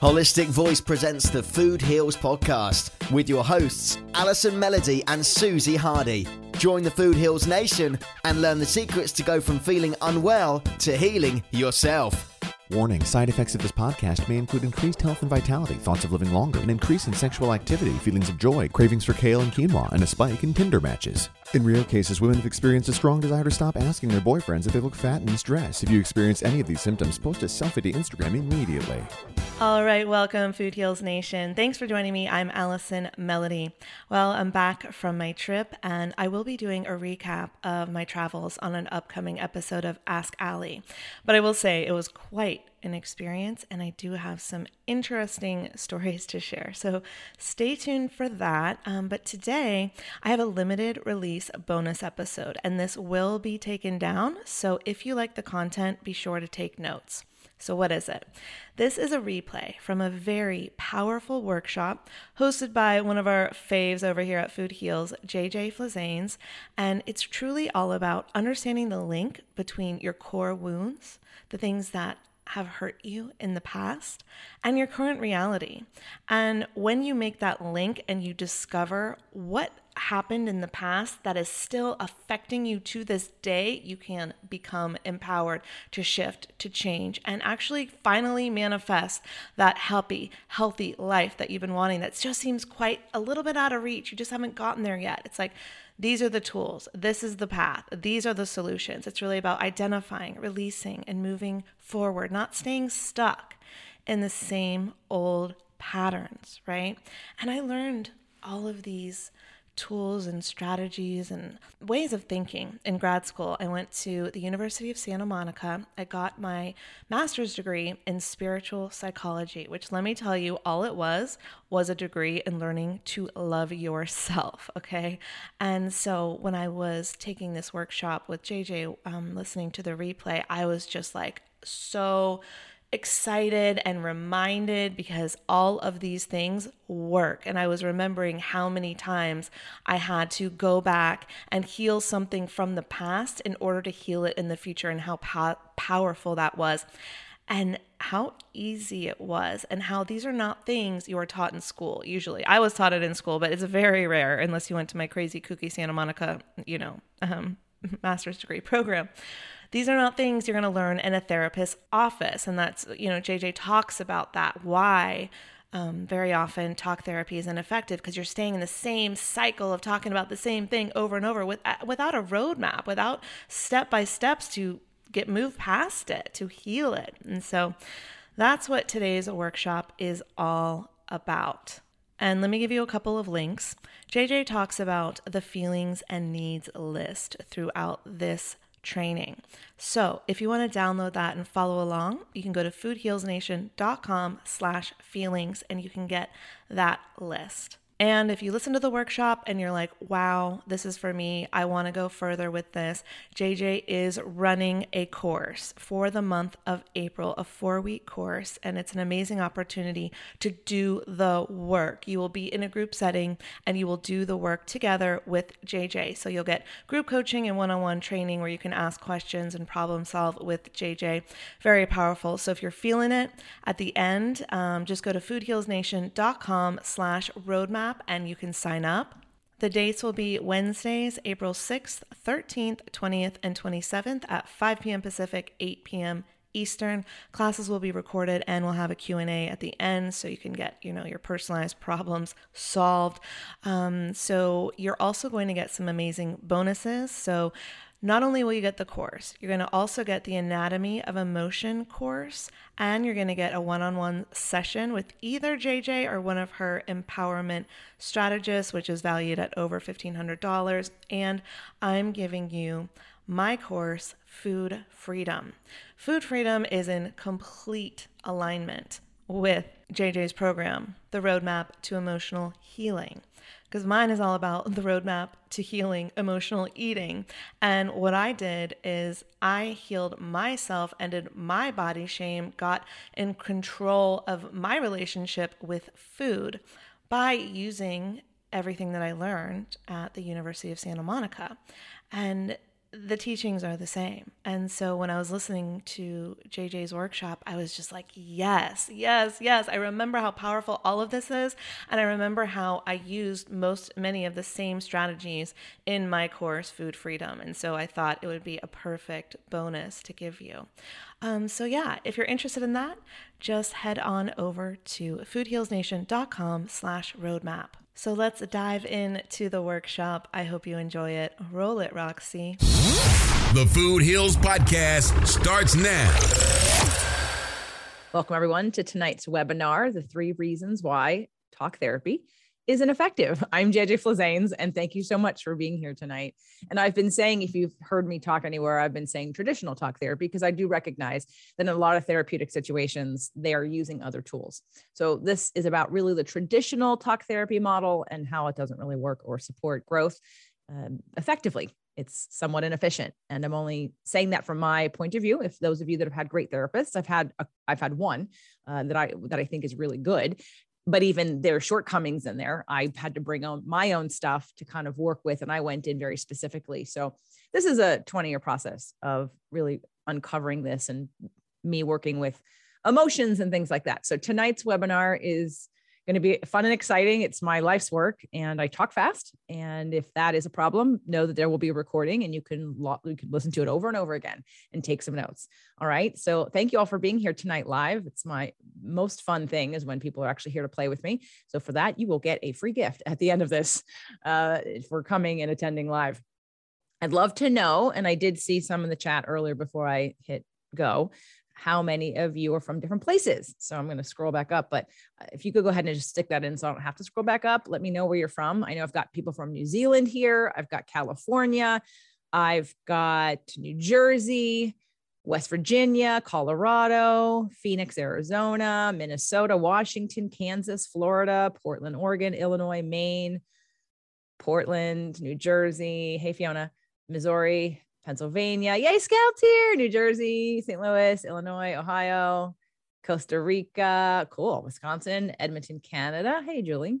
Holistic Voice presents the Food Heals podcast with your hosts, Alison Melody and Susie Hardy. Join the Food Heals Nation and learn the secrets to go from feeling unwell to healing yourself. Warning side effects of this podcast may include increased health and vitality, thoughts of living longer, an increase in sexual activity, feelings of joy, cravings for kale and quinoa, and a spike in Tinder matches. In rare cases, women have experienced a strong desire to stop asking their boyfriends if they look fat in stress. If you experience any of these symptoms, post a selfie to Instagram immediately. All right, welcome, Food Heals Nation. Thanks for joining me. I'm Allison Melody. Well, I'm back from my trip, and I will be doing a recap of my travels on an upcoming episode of Ask Ali. But I will say it was quite an experience, and I do have some interesting stories to share. So stay tuned for that. Um, but today, I have a limited release bonus episode, and this will be taken down. So if you like the content, be sure to take notes. So, what is it? This is a replay from a very powerful workshop hosted by one of our faves over here at Food Heals, JJ Flizanes. And it's truly all about understanding the link between your core wounds, the things that have hurt you in the past and your current reality. And when you make that link and you discover what happened in the past that is still affecting you to this day, you can become empowered to shift, to change, and actually finally manifest that happy, healthy life that you've been wanting that just seems quite a little bit out of reach. You just haven't gotten there yet. It's like, these are the tools. This is the path. These are the solutions. It's really about identifying, releasing, and moving forward, not staying stuck in the same old patterns, right? And I learned all of these tools and strategies and ways of thinking in grad school. I went to the University of Santa Monica. I got my master's degree in spiritual psychology, which let me tell you, all it was was a degree in learning to love yourself. Okay. And so when I was taking this workshop with JJ, um, listening to the replay, I was just like so excited and reminded because all of these things work. And I was remembering how many times I had to go back and heal something from the past in order to heal it in the future and how po- powerful that was. And how easy it was, and how these are not things you are taught in school. Usually, I was taught it in school, but it's very rare unless you went to my crazy kooky Santa Monica, you know, um, master's degree program. These are not things you're going to learn in a therapist's office. And that's, you know, JJ talks about that. Why um, very often talk therapy is ineffective because you're staying in the same cycle of talking about the same thing over and over with, uh, without a roadmap, without step by steps to get moved past it, to heal it. And so that's what today's workshop is all about. And let me give you a couple of links. JJ talks about the feelings and needs list throughout this training. So if you want to download that and follow along, you can go to foodhealsnation.com slash feelings and you can get that list. And if you listen to the workshop and you're like, wow, this is for me, I want to go further with this, JJ is running a course for the month of April, a four week course. And it's an amazing opportunity to do the work. You will be in a group setting and you will do the work together with JJ. So you'll get group coaching and one on one training where you can ask questions and problem solve with JJ. Very powerful. So if you're feeling it at the end, um, just go to foodhealsnation.com slash roadmap and you can sign up. The dates will be Wednesdays, April 6th, 13th, 20th, and 27th at 5 p.m. Pacific, 8 p.m. Eastern. Classes will be recorded and we'll have a Q&A at the end so you can get, you know, your personalized problems solved. Um, so you're also going to get some amazing bonuses. So not only will you get the course, you're going to also get the Anatomy of Emotion course, and you're going to get a one on one session with either JJ or one of her empowerment strategists, which is valued at over $1,500. And I'm giving you my course, Food Freedom. Food Freedom is in complete alignment with JJ's program, The Roadmap to Emotional Healing because mine is all about the roadmap to healing emotional eating. And what I did is I healed myself, ended my body shame, got in control of my relationship with food by using everything that I learned at the University of Santa Monica. And the teachings are the same. And so when I was listening to JJ's workshop, I was just like, yes, yes, yes. I remember how powerful all of this is. And I remember how I used most, many of the same strategies in my course, Food Freedom. And so I thought it would be a perfect bonus to give you. Um, so yeah, if you're interested in that, just head on over to foodhealsnation.com slash roadmap. So let's dive into the workshop. I hope you enjoy it. Roll it, Roxy. The Food Heals Podcast starts now. Welcome, everyone, to tonight's webinar The Three Reasons Why Talk Therapy is ineffective. I'm JJ Flizanes, and thank you so much for being here tonight. And I've been saying, if you've heard me talk anywhere, I've been saying traditional talk therapy because I do recognize that in a lot of therapeutic situations, they are using other tools. So this is about really the traditional talk therapy model and how it doesn't really work or support growth um, effectively. It's somewhat inefficient, and I'm only saying that from my point of view. If those of you that have had great therapists, I've had a, I've had one uh, that I that I think is really good, but even there are shortcomings in there. I had to bring on my own stuff to kind of work with, and I went in very specifically. So this is a 20 year process of really uncovering this and me working with emotions and things like that. So tonight's webinar is going to be fun and exciting. It's my life's work and I talk fast. And if that is a problem, know that there will be a recording and you can, lo- you can listen to it over and over again and take some notes. All right. So thank you all for being here tonight live. It's my most fun thing is when people are actually here to play with me. So for that, you will get a free gift at the end of this uh, for coming and attending live. I'd love to know, and I did see some in the chat earlier before I hit go how many of you are from different places. So I'm going to scroll back up, but uh, if you could go ahead and just stick that in so I don't have to scroll back up, let me know where you're from. I know I've got people from New Zealand here, I've got California, I've got New Jersey, West Virginia, Colorado, Phoenix, Arizona, Minnesota, Washington, Kansas, Florida, Portland, Oregon, Illinois, Maine, Portland, New Jersey. Hey, Fiona, Missouri, Pennsylvania. Yay, Scouts here. New Jersey, St. Louis, Illinois, Ohio, Costa Rica. Cool. Wisconsin, Edmonton, Canada. Hey, Julie.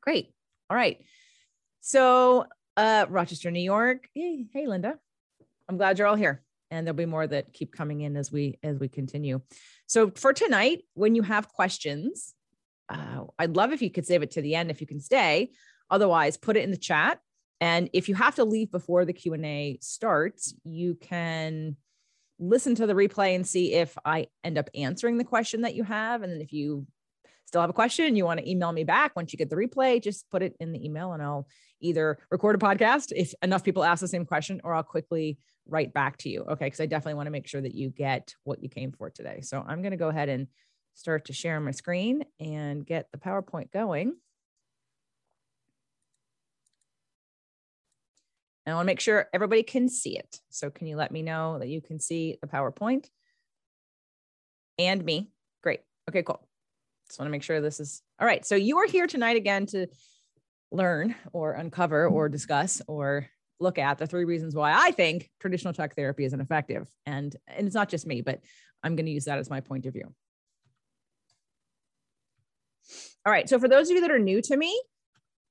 Great. All right. So, uh, Rochester, New York. Hey, hey, Linda. I'm glad you're all here. And there'll be more that keep coming in as we as we continue. So for tonight, when you have questions, uh, I'd love if you could save it to the end if you can stay. Otherwise, put it in the chat and if you have to leave before the Q&A starts, you can listen to the replay and see if I end up answering the question that you have. And then if you still have a question you want to email me back once you get the replay, just put it in the email and I'll either record a podcast if enough people ask the same question or I'll quickly write back to you. Okay. Because I definitely want to make sure that you get what you came for today. So I'm going to go ahead and start to share my screen and get the PowerPoint going. And I want to make sure everybody can see it. So can you let me know that you can see the PowerPoint and me? Great. Okay, cool. Just want to make sure this is all right. So you are here tonight again to learn or uncover or discuss or look at the three reasons why I think traditional talk therapy is ineffective. And, and it's not just me, but I'm going to use that as my point of view. All right. So for those of you that are new to me,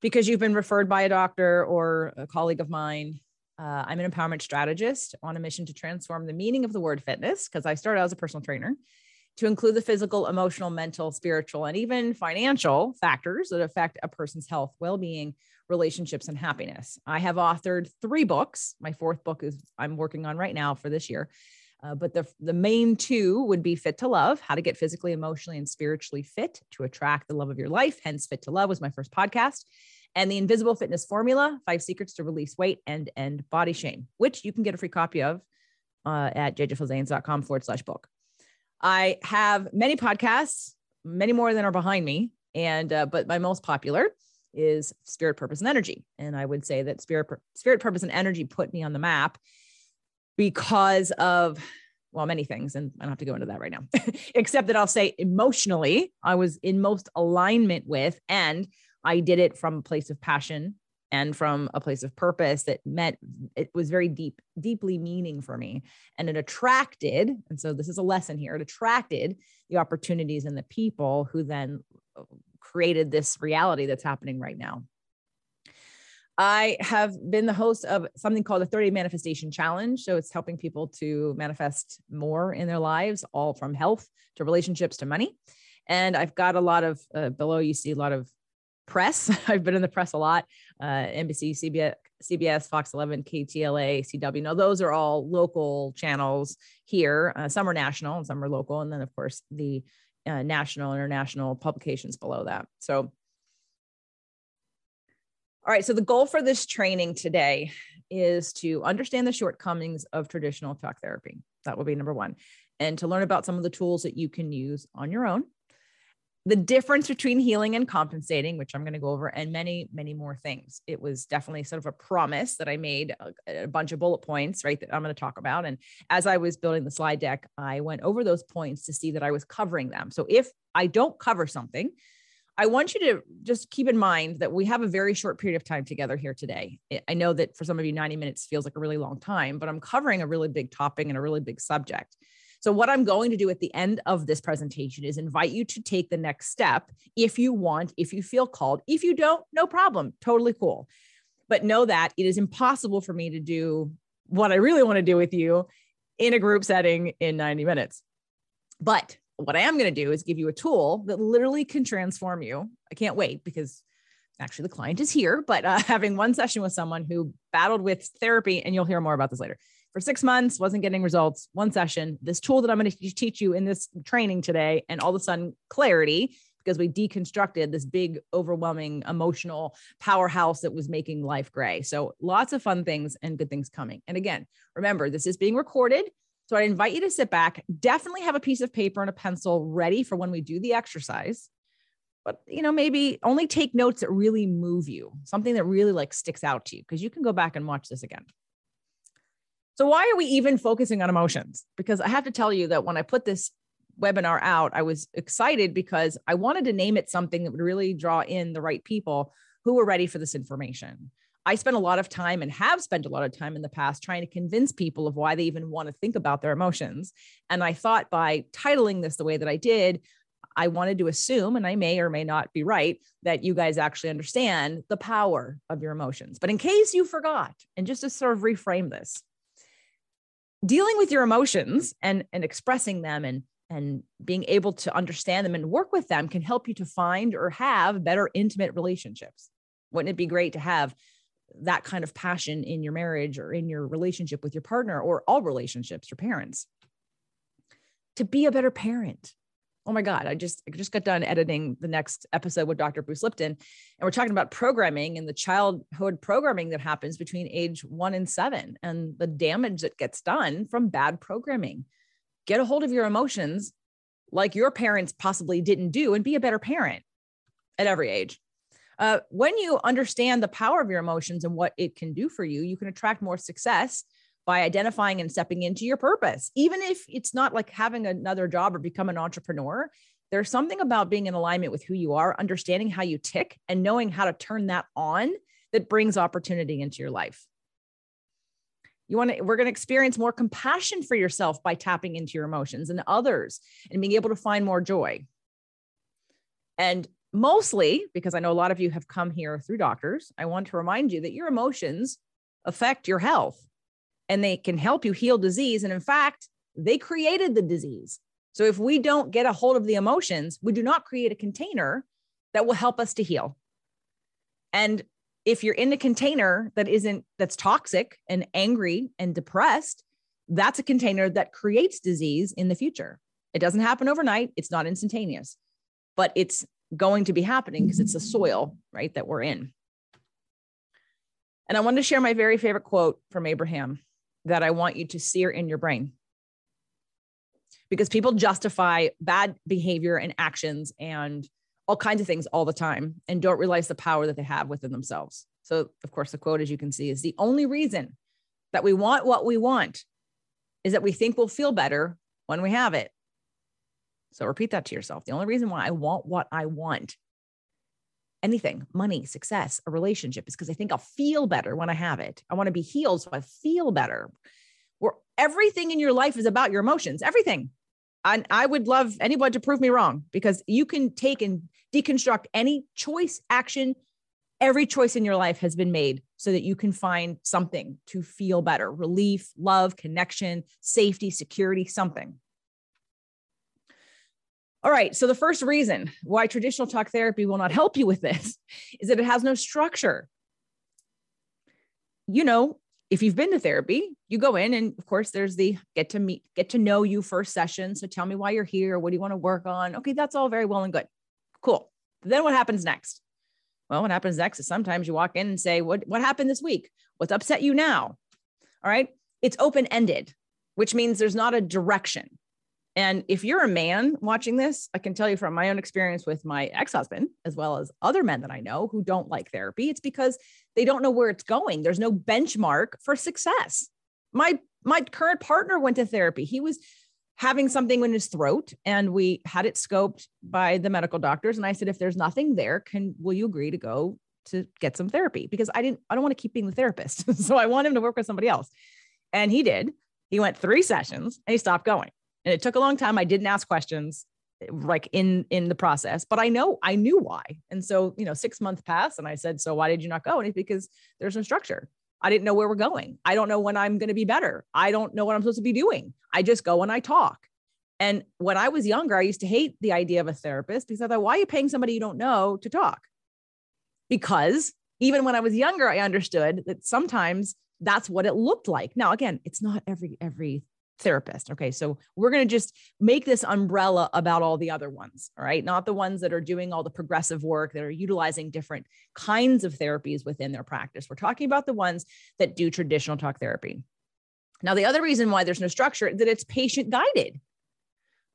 because you've been referred by a doctor or a colleague of mine. Uh, I'm an empowerment strategist on a mission to transform the meaning of the word fitness because I started out as a personal trainer to include the physical, emotional, mental, spiritual, and even financial factors that affect a person's health, well being, relationships, and happiness. I have authored three books. My fourth book is I'm working on right now for this year. Uh, but the, the main two would be Fit to Love, how to get physically, emotionally, and spiritually fit to attract the love of your life. Hence, Fit to Love was my first podcast. And the Invisible Fitness Formula, Five Secrets to Release Weight and End Body Shame, which you can get a free copy of uh, at jjflizanes.com forward slash book. I have many podcasts, many more than are behind me. And, uh, but my most popular is Spirit, Purpose, and Energy. And I would say that Spirit, Spirit, Purpose, and Energy put me on the map because of well, many things, and I don't have to go into that right now, except that I'll say emotionally, I was in most alignment with, and I did it from a place of passion and from a place of purpose that meant it was very deep, deeply meaning for me. And it attracted, and so this is a lesson here, it attracted the opportunities and the people who then created this reality that's happening right now. I have been the host of something called the 30 Manifestation Challenge. So it's helping people to manifest more in their lives, all from health to relationships to money. And I've got a lot of uh, below, you see a lot of press. I've been in the press a lot uh, NBC, CBS, CBS, Fox 11, KTLA, CW. Now, those are all local channels here. Uh, some are national and some are local. And then, of course, the uh, national, international publications below that. So, all right. So, the goal for this training today is to understand the shortcomings of traditional talk therapy. That will be number one. And to learn about some of the tools that you can use on your own the difference between healing and compensating, which I'm going to go over, and many, many more things. It was definitely sort of a promise that I made a, a, bunch of bullet points, right? That I'm going to talk about. And as I was building the slide deck, I went over those points to see that I was covering them. So if I don't cover something, I want you to just keep in mind that we have a very short period of time together here today. I know that for some of you, 90 minutes feels like a really long time, but I'm covering a really big topic and a really big subject. So, what I'm going to do at the end of this presentation is invite you to take the next step if you want, if you feel called. If you don't, no problem, totally cool. But know that it is impossible for me to do what I really want to do with you in a group setting in 90 minutes. But what I am going to do is give you a tool that literally can transform you. I can't wait because actually the client is here, but uh, having one session with someone who battled with therapy, and you'll hear more about this later, for six months, wasn't getting results, one session, this tool that I'm going to teach you in this training today, and all of a sudden clarity because we deconstructed this big, overwhelming, emotional powerhouse that was making life gray. So lots of fun things and good things coming. And again, remember, this is being recorded. So I invite you to sit back, definitely have a piece of paper and a pencil ready for when we do the exercise. But you know, maybe only take notes that really move you, something that really like sticks out to you, because you can go back and watch this again. So, why are we even focusing on emotions? Because I have to tell you that when I put this webinar out, I was excited because I wanted to name it something that would really draw in the right people who were ready for this information. I spent a lot of time and have spent a lot of time in the past trying to convince people of why they even want to think about their emotions. And I thought by titling this the way that I did, I wanted to assume, and I may or may not be right, that you guys actually understand the power of your emotions. But in case you forgot, and just to sort of reframe this, dealing with your emotions and and expressing them and and being able to understand them and work with them can help you to find or have better intimate relationships wouldn't it be great to have that kind of passion in your marriage or in your relationship with your partner or all relationships your parents to be a better parent. Oh my god i just i just got done editing the next episode with dr bruce lipton and we're talking about programming and the childhood programming that happens between age 1 and 7 and the damage that gets done from bad programming. Get a hold of your emotions like your parents possibly didn't do and be a better parent at every age uh, when you understand the power of your emotions and what it can do for you you can attract more success by identifying and stepping into your purpose. Even if it's not like having another job or become an entrepreneur, there's something about being in alignment with who you are, understanding how you tick, and knowing how to turn that on that brings opportunity into your life. You want to, we're going to experience more compassion for yourself by tapping into your emotions and others and being able to find more joy. And mostly because I know a lot of you have come here through doctors, I want to remind you that your emotions affect your health and they can help you heal disease. And in fact, they created the disease. So if we don't get a hold of the emotions, we do not create a container that will help us to heal. And if you're in a container that isn't that's toxic and angry and depressed, that's a container that creates disease in the future. It doesn't happen overnight, it's not instantaneous, but it's going to be happening because it's the soil, right, that we're in. And I want to share my very favorite quote from Abraham that I want you to sear in your brain. Because people justify bad behavior and actions and all kinds of things all the time and don't realize the power that they have within themselves. So, of course, the quote, as you can see, is the only reason that we want what we want is that we think we'll feel better when we have it. So, repeat that to yourself. The only reason why I want what I want anything, money, success, a relationship is because I think I'll feel better when I have it. I want to be healed so I feel better. Where everything in your life is about your emotions, everything. And I would love anyone to prove me wrong because you can take and deconstruct any choice, action, Every choice in your life has been made so that you can find something to feel better relief, love, connection, safety, security, something. All right. So, the first reason why traditional talk therapy will not help you with this is that it has no structure. You know, if you've been to therapy, you go in and of course there's the get to meet, get to know you first session. So tell me why you're here. What do you want to work on? Okay, that's all very well and good. Cool. Then what happens next? Well, what happens next is sometimes you walk in and say, What what happened this week? What's upset you now? All right. It's open-ended, which means there's not a direction. And if you're a man watching this, I can tell you from my own experience with my ex husband, as well as other men that I know who don't like therapy, it's because they don't know where it's going. There's no benchmark for success. My my current partner went to therapy. He was having something in his throat and we had it scoped by the medical doctors and I said if there's nothing there can will you agree to go to get some therapy because I didn't I don't want to keep being the therapist. so I want him to work with somebody else. And he did. He went 3 sessions and he stopped going and it took a long time. I didn't ask questions like in in the process but i know i knew why. And so you know six months passed and i said so why did you not go? And it's because there's no structure. I didn't know where we're going. I don't know when i'm going to be better. I don't know what i'm supposed to be doing. I just go and i talk. And when i was younger i used to hate the idea of a therapist because i thought why are you paying somebody you don't know to talk? Because even when i was younger i understood that sometimes that's what it looked like. Now again it's not every every therapist. Okay. So we're going to just make this umbrella about all the other ones. All right. Not the ones that are doing all the progressive work that are utilizing different kinds of therapies within their practice. We're talking about the ones that do traditional talk therapy. Now, the other reason why there's no structure is that it's patient guided.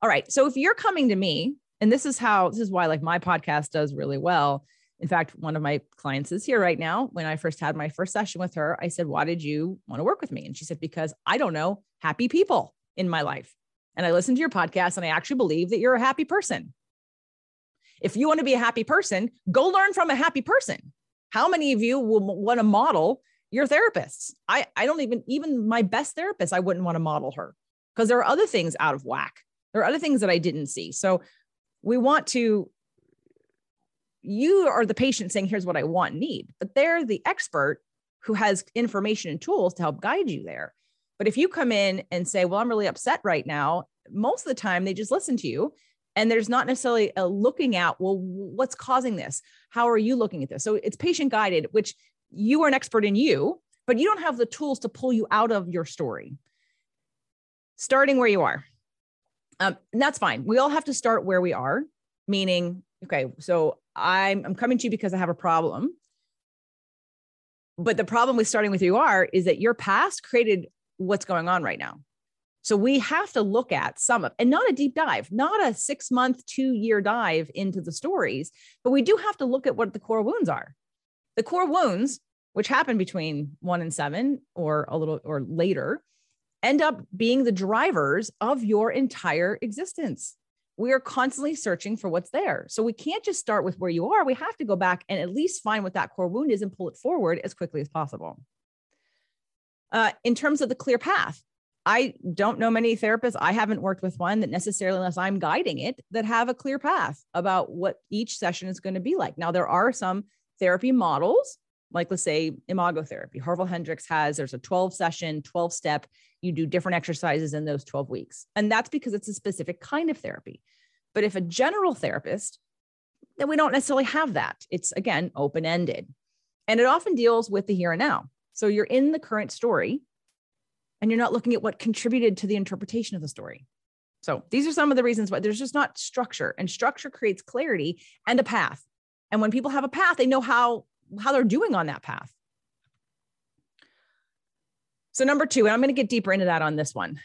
All right. So if you're coming to me, and this is how, this is why like my podcast does really well in fact, one of my clients is here right now. When I first had my first session with her, I said, Why did you want to work with me? And she said, Because I don't know happy people in my life. And I listened to your podcast and I actually believe that you're a happy person. If you want to be a happy person, go learn from a happy person. How many of you will want to model your therapists? I, I don't even, even my best therapist, I wouldn't want to model her because there are other things out of whack. There are other things that I didn't see. So we want to you are the patient saying, here's what I want and need, but they're the expert who has information and tools to help guide you there. But if you come in and say, well, I'm really upset right now, most of the time they just listen to you and there's not necessarily a looking at, well, what's causing this? How are you looking at this? So it's patient guided, which you are an expert in you, but you don't have the tools to pull you out of your story. Starting where you are. Um, and that's fine. We all have to start where we are, meaning, okay, so I'm, I'm coming to you because I have a problem. But the problem with starting with you are is that your past created what's going on right now. So we have to look at some of, and not a deep dive, not a six month, two year dive into the stories, but we do have to look at what the core wounds are. The core wounds, which happen between one and seven or a little or later, end up being the drivers of your entire existence we are constantly searching for what's there. So we can't just start with where you are. We have to go back and at least find what that core wound is and pull it forward as quickly as possible. Uh, in terms of the clear path, I don't know many therapists. I haven't worked with one that necessarily, unless I'm guiding it, that have a clear path about what each session is going to be like. Now, there are some therapy models, like let's say imago therapy. Harville Hendrix has, there's a 12 session, 12 step you do different exercises in those 12 weeks. And that's because it's a specific kind of therapy. But if a general therapist, then we don't necessarily have that. It's again open ended. And it often deals with the here and now. So you're in the current story and you're not looking at what contributed to the interpretation of the story. So these are some of the reasons why there's just not structure, and structure creates clarity and a path. And when people have a path, they know how how they're doing on that path. So, number two, and I'm going to get deeper into that on this one.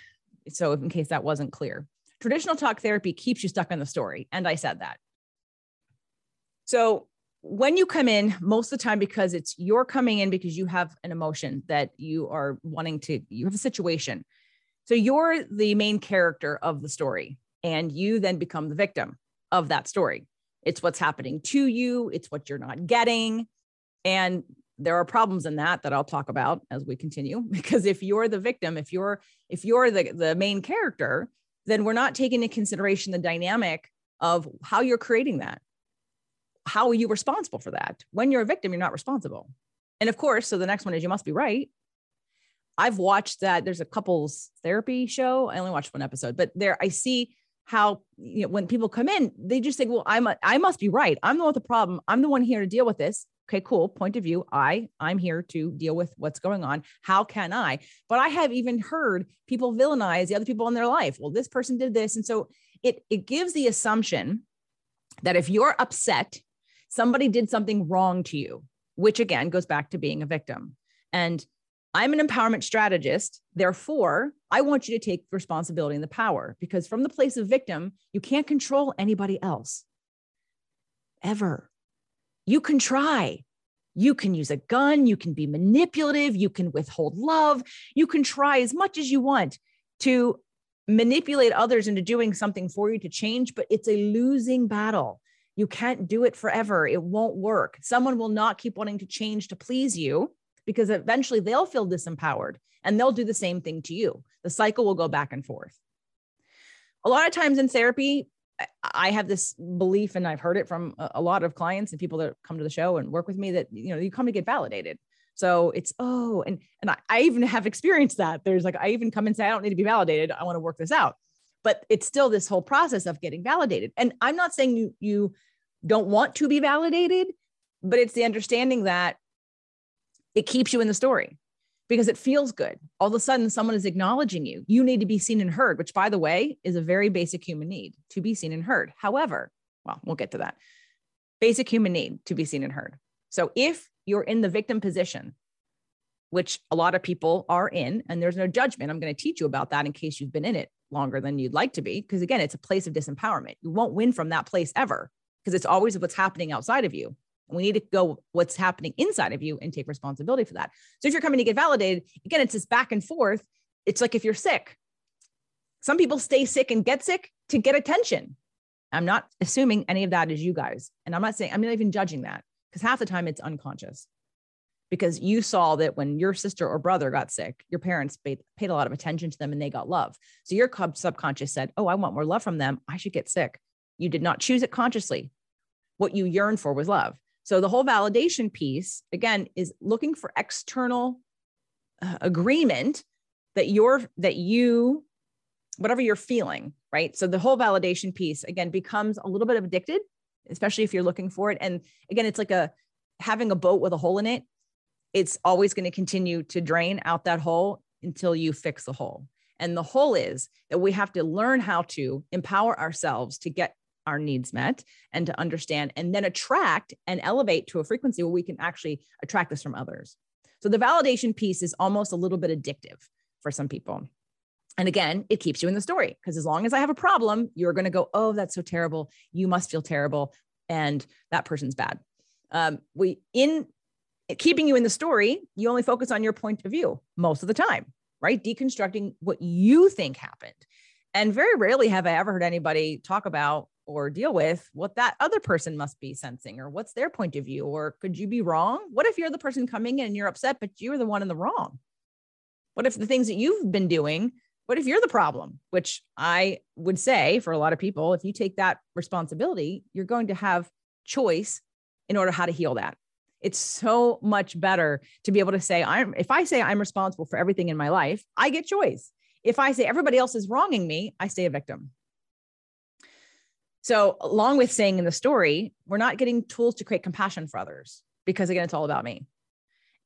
So, in case that wasn't clear, traditional talk therapy keeps you stuck in the story. And I said that. So, when you come in, most of the time, because it's you're coming in because you have an emotion that you are wanting to, you have a situation. So, you're the main character of the story, and you then become the victim of that story. It's what's happening to you, it's what you're not getting. And there are problems in that that I'll talk about as we continue because if you're the victim if you're if you're the the main character then we're not taking into consideration the dynamic of how you're creating that how are you responsible for that? When you're a victim, you're not responsible. And of course, so the next one is you must be right. I've watched that. There's a couples therapy show. I only watched one episode, but there I see how you know when people come in, they just think, "Well, I'm a, I must be right. I'm the one with the problem. I'm the one here to deal with this." Okay, cool. Point of view. I I'm here to deal with what's going on. How can I? But I have even heard people villainize the other people in their life. Well, this person did this, and so it it gives the assumption that if you're upset, somebody did something wrong to you, which again goes back to being a victim. And I'm an empowerment strategist. Therefore, I want you to take responsibility and the power because from the place of victim, you can't control anybody else ever. You can try. You can use a gun. You can be manipulative. You can withhold love. You can try as much as you want to manipulate others into doing something for you to change, but it's a losing battle. You can't do it forever. It won't work. Someone will not keep wanting to change to please you because eventually they'll feel disempowered and they'll do the same thing to you. The cycle will go back and forth. A lot of times in therapy, I have this belief, and I've heard it from a lot of clients and people that come to the show and work with me that you know you come to get validated. So it's oh, and and I, I even have experienced that. There's like I even come and say I don't need to be validated. I want to work this out, but it's still this whole process of getting validated. And I'm not saying you you don't want to be validated, but it's the understanding that it keeps you in the story because it feels good. All of a sudden, someone is acknowledging you. You need to be seen and heard, which, by the way, is a very basic human need to be seen and heard. However, well, we'll get to that. Basic human need to be seen and heard. So if you're in the victim position, which a lot of people are in, and there's no judgment, I'm going to teach you about that in case you've been in it longer than you'd like to be. Because again, it's a place of disempowerment. You won't win from that place ever because it's always what's happening outside of you. We need to go what's happening inside of you and take responsibility for that. So if you're coming to get validated, again, it's this back and forth. It's like if you're sick, some people stay sick and get sick to get attention. I'm not assuming any of that is you guys. And I'm not saying, I'm not even judging that because half the time it's unconscious because you saw that when your sister or brother got sick, your parents paid a lot of attention to them and they got love. So your subconscious said, Oh, I want more love from them. I should get sick. You did not choose it consciously. What you yearned for was love. So the whole validation piece, again, is looking for external uh, agreement that you're, that you, whatever you're feeling, right? So the whole validation piece, again, becomes a little bit of addicted, especially if you're looking for it. And again, it's like a, having a boat with a hole in it. It's always going to continue to drain out that hole until you fix the hole. And the hole is that we have to learn how to empower ourselves to get our needs met and to understand and then attract and elevate to a frequency where we can actually attract this from others. So the validation piece is almost a little bit addictive for some people. And again, it keeps you in the story because as long as I have a problem, you're going to go, oh, that's so terrible. You must feel terrible. And that person's bad. Um, we, in keeping you in the story, you only focus on your point of view most of the time, right? Deconstructing what you think happened. And very rarely have I ever heard anybody talk about or deal with what that other person must be sensing or what's their point of view or could you be wrong? What if you're the person coming in and you're upset but you're the one in the wrong? What if the things that you've been doing what if you're the problem? Which i would say for a lot of people if you take that responsibility you're going to have choice in order how to heal that. It's so much better to be able to say i'm if i say i'm responsible for everything in my life i get choice. If i say everybody else is wronging me i stay a victim so, along with saying in the story, we're not getting tools to create compassion for others because, again, it's all about me.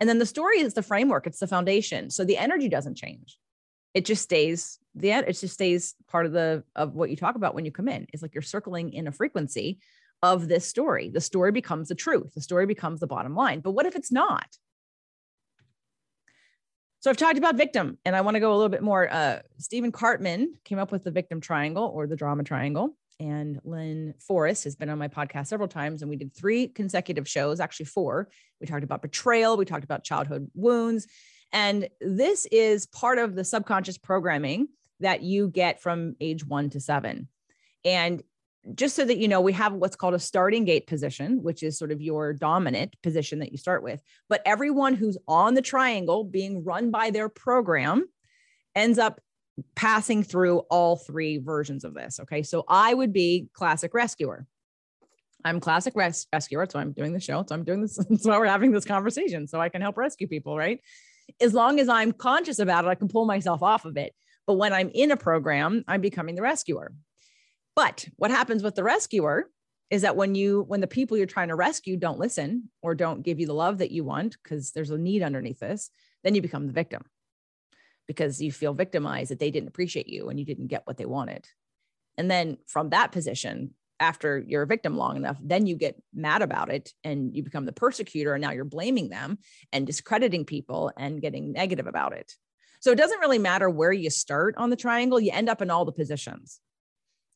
And then the story is the framework, it's the foundation. So the energy doesn't change. It just stays the it just stays part of the of what you talk about when you come in. It's like you're circling in a frequency of this story. The story becomes the truth. The story becomes the bottom line. But what if it's not? So I've talked about victim, and I want to go a little bit more. Uh, Stephen Karpman came up with the victim triangle or the drama triangle and Lynne Forrest has been on my podcast several times, and we did three consecutive shows, actually four. We talked about betrayal, we talked about childhood wounds, and this is part of the subconscious programming that you get from age one to seven. And just so that you know, we have what's called a starting gate position, which is sort of your dominant position that you start with. But everyone who's on the triangle being run by their program ends up passing through all three versions of this. Okay. So I would be classic rescuer. I'm classic res- rescuer. So I'm doing the show. So I'm doing this. That's why we're having this conversation. So I can help rescue people, right? As long as I'm conscious about it, I can pull myself off of it. But when I'm in a program, I'm becoming the rescuer. But what happens with the rescuer is that when you when the people you're trying to rescue don't listen or don't give you the love that you want because there's a need underneath this, then you become the victim because you feel victimized that they didn't appreciate you and you didn't get what they wanted. And then from that position, after you're a victim long enough, then you get mad about it and you become the persecutor. And now you're blaming them and discrediting people and getting negative about it. So it doesn't really matter where you start on the triangle, you end up in all the positions.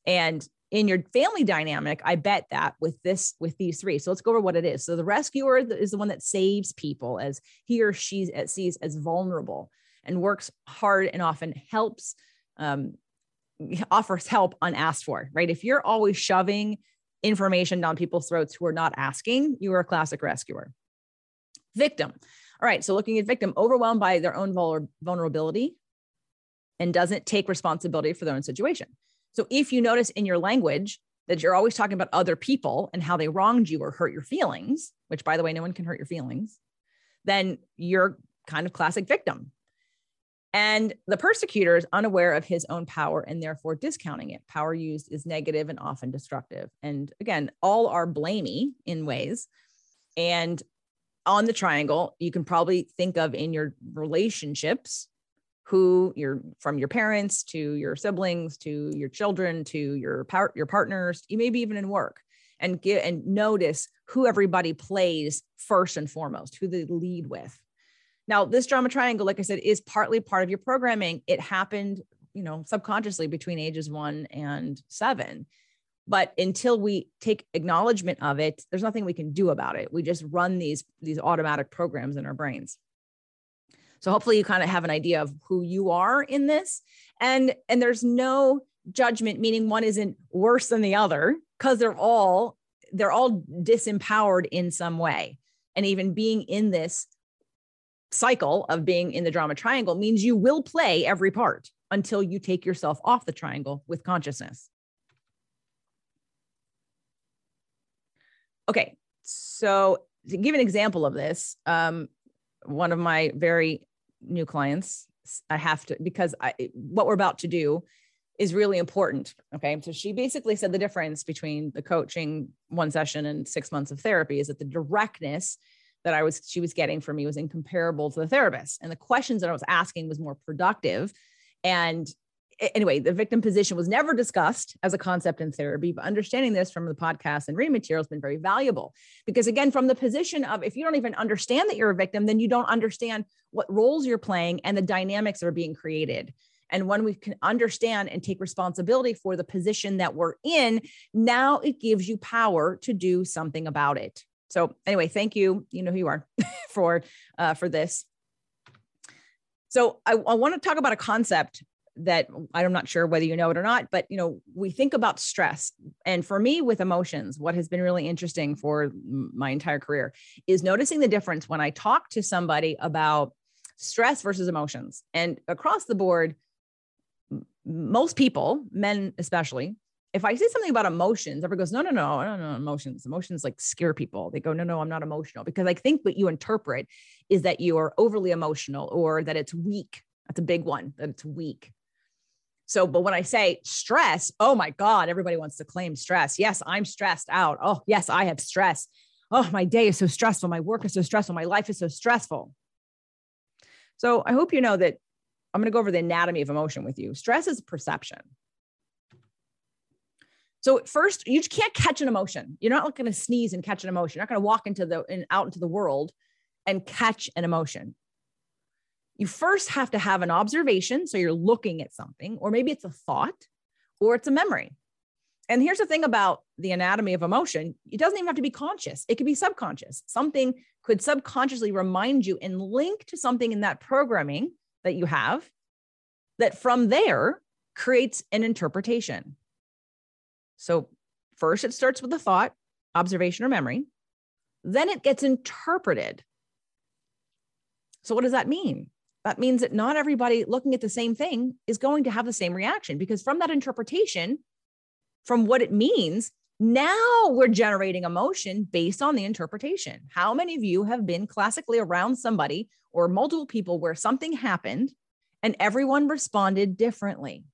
And in your family dynamic, I bet that with this, with these three. So let's go over what it is. So the rescuer is the one that saves people as he or she sees as vulnerable and works hard and often helps um, offers help unasked for, right? If you're always shoving information down people's throats who are not asking, you are a classic rescuer. Victim. All right. So looking at victim, overwhelmed by their own vulnerability and doesn't take responsibility for their own situation. So if you notice in your language that you're always talking about other people and how they wronged you or hurt your feelings, which by the way, no one can hurt your feelings, then you're kind of classic victim. And the persecutor is unaware of his own power and therefore discounting it. Power used is negative and often destructive. And again, all are blamey in ways. And on the triangle, you can probably think of in your relationships who you're from your parents to your siblings to your children to your part your partners, you maybe even in work and get and notice who everybody plays first and foremost, who they lead with now, this drama triangle, like I said, is partly part of your programming. It happened, you know, subconsciously between ages one and seven. But until we take acknowledgement of it, there's nothing we can do about it. We just run these, these automatic programs in our brains. So hopefully you kind of have an idea of who you are in this. And, and there's no judgment, meaning one isn't worse than the other, because they're all they're all disempowered in some way. And even being in this cycle of being in the drama triangle means you will play every part until you take yourself off the triangle with consciousness. Okay, so to give an example of this, um, one of my very new clients, I have to, because I, what we're about to do is really important. Okay. So she basically said the difference between the coaching one session and six months of therapy is that the directness that I was she was getting from me was incomparable to the therapist. And the questions that I was asking was more productive. And anyway, the victim position was never discussed as a concept in therapy, but understanding this from the podcast and reading material has been very valuable. Because again, from the position of if you don't even understand that you're a victim, then you don't understand what roles you're playing and the dynamics that are being created. And when we can understand and take responsibility for the position that we're in, now it gives you power to do something about it. So anyway, thank you. You know who you are for uh, for this. So I, I want to talk about a concept that I'm not sure whether you know it or not, but you know, we think about stress. And for me with emotions, what has been really interesting for my entire career is noticing the difference when I talk to somebody about stress versus emotions. And across the board, most people, men especially, if I say something about emotions, everybody goes, no, no, no, no, no, emotions. Emotions like scare people. They go, no, no, I'm not emotional. Because I think what you interpret is that you are overly emotional or that it's weak. That's a big one, that it's weak. So, but when I say stress, oh my God, everybody wants to claim stress. Yes, I'm stressed out. Oh, yes, I have stress. Oh, my day is so stressful. My work is so stressful. My life is so stressful. So I hope you know that I'm going to go over the anatomy of emotion with you. Stress is perception. So first, you can't catch an emotion. You're not going to sneeze and catch an emotion. You're not going to walk into the out into the world and catch an emotion. You first have to have an observation. So you're looking at something, or maybe it's a thought, or it's a memory. And here's the thing about the anatomy of emotion it doesn't even have to be conscious, it could be subconscious. Something could subconsciously remind you and link to something in that programming that you have that from there creates an interpretation. So, first it starts with a thought, observation, or memory. Then it gets interpreted. So, what does that mean? That means that not everybody looking at the same thing is going to have the same reaction because from that interpretation, from what it means, Now we're generating emotion based on the interpretation. How many of you have been classically around somebody or multiple people where something happened and everyone responded differently?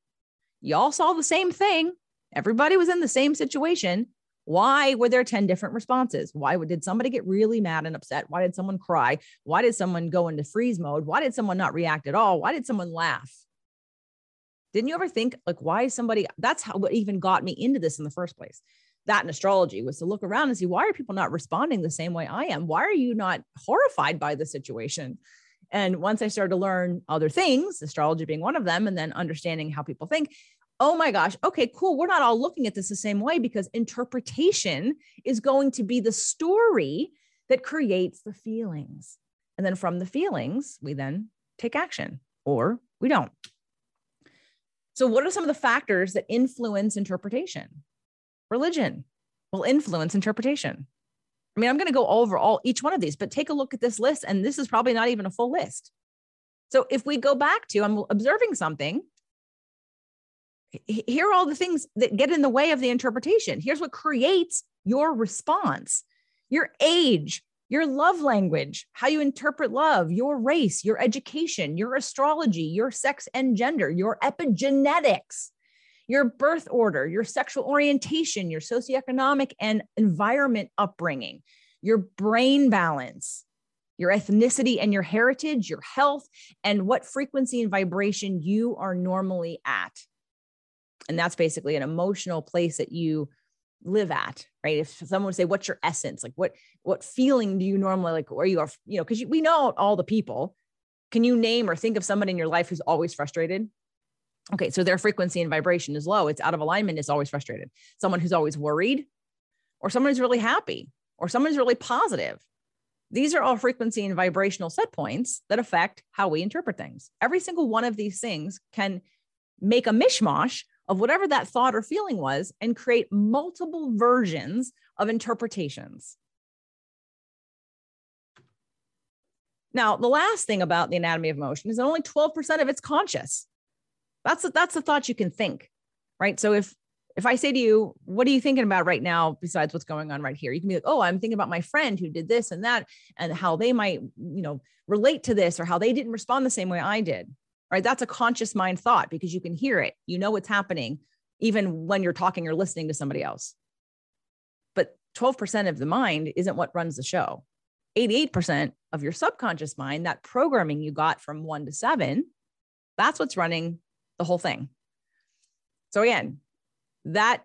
Y'all saw the same thing. Everybody was in the same situation. Why were there 10 different responses? Why did somebody get really mad and upset? Why did someone cry? Why did someone go into freeze mode? Why did someone not react at all? Why did someone laugh? Didn't you ever think, like, why is somebody that's how what even got me into this in the first place? that in astrology was to look around and see why are people not responding the same way I am? Why are you not horrified by the situation? And once I started to learn other things, astrology being one of them, and then understanding how people think, oh my gosh, okay, cool. We're not all looking at this the same way because interpretation is going to be the story that creates the feelings. And then from the feelings, we then take action or we don't. So, what are some of the factors that influence interpretation? religion will influence interpretation. I mean, I'm going to go over all each one of these, but take a look at this list. And this is probably not even a full list. So if we go back to, I'm observing something. Here are all the things that get in the way of the interpretation. Here's what creates your response your age, your love language, how you interpret love, your race, your education, your astrology, your sex and gender, your epigenetics your birth order, your sexual orientation, your socioeconomic and environment upbringing, your brain balance, your ethnicity and your heritage, your health, and what frequency and vibration you are normally at. And that's basically an emotional place that you live at right if someone would say what's your essence like what what feeling do you normally like or you are you know because we know all the people can you name or think of somebody in your life who's always frustrated Okay, so their frequency and vibration is low. It's out of alignment. It's always frustrated. Someone who's always worried, or someone who's really happy, or someone who's really positive. These are all frequency and vibrational set points that affect how we interpret things. Every single one of these things can make a mishmash of whatever that thought or feeling was and create multiple versions of interpretations. Now, the last thing about the anatomy of emotion is that only 12% of it's conscious. That's the, that's the thought you can think, right? So if if I say to you, what are you thinking about right now besides what's going on right here? You can be like, oh, I'm thinking about my friend who did this and that and how they might, you know, relate to this or how they didn't respond the same way I did. Right? That's a conscious mind thought because you can hear it. You know what's happening even when you're talking or listening to somebody else. But 12% of the mind isn't what runs the show. 88% of your subconscious mind, that programming you got from 1 to 7, that's what's running the whole thing. So again, that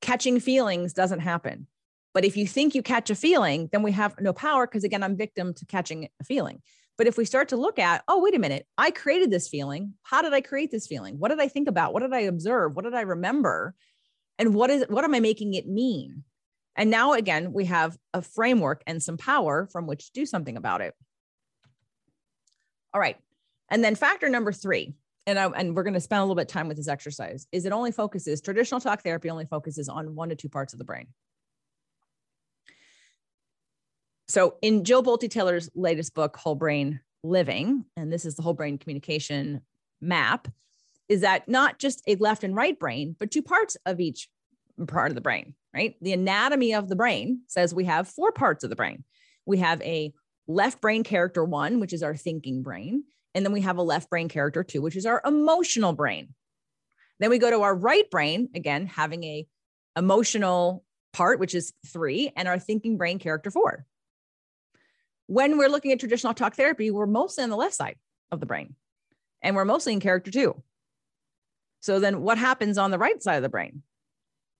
catching feelings doesn't happen. But if you think you catch a feeling, then we have no power because again, I'm victim to catching a feeling. But if we start to look at, oh, wait a minute, I created this feeling. How did I create this feeling? What did I think about? What did I observe? What did I remember? And what is what am I making it mean? And now again, we have a framework and some power from which to do something about it. All right. And then factor number three and I, and we're going to spend a little bit of time with this exercise is it only focuses traditional talk therapy only focuses on one to two parts of the brain so in jill bolte taylor's latest book whole brain living and this is the whole brain communication map is that not just a left and right brain but two parts of each part of the brain right the anatomy of the brain says we have four parts of the brain we have a left brain character one which is our thinking brain and then we have a left brain character two, which is our emotional brain. Then we go to our right brain, again, having a emotional part, which is three, and our thinking brain character four. When we're looking at traditional talk therapy, we're mostly on the left side of the brain, and we're mostly in character two. So then what happens on the right side of the brain?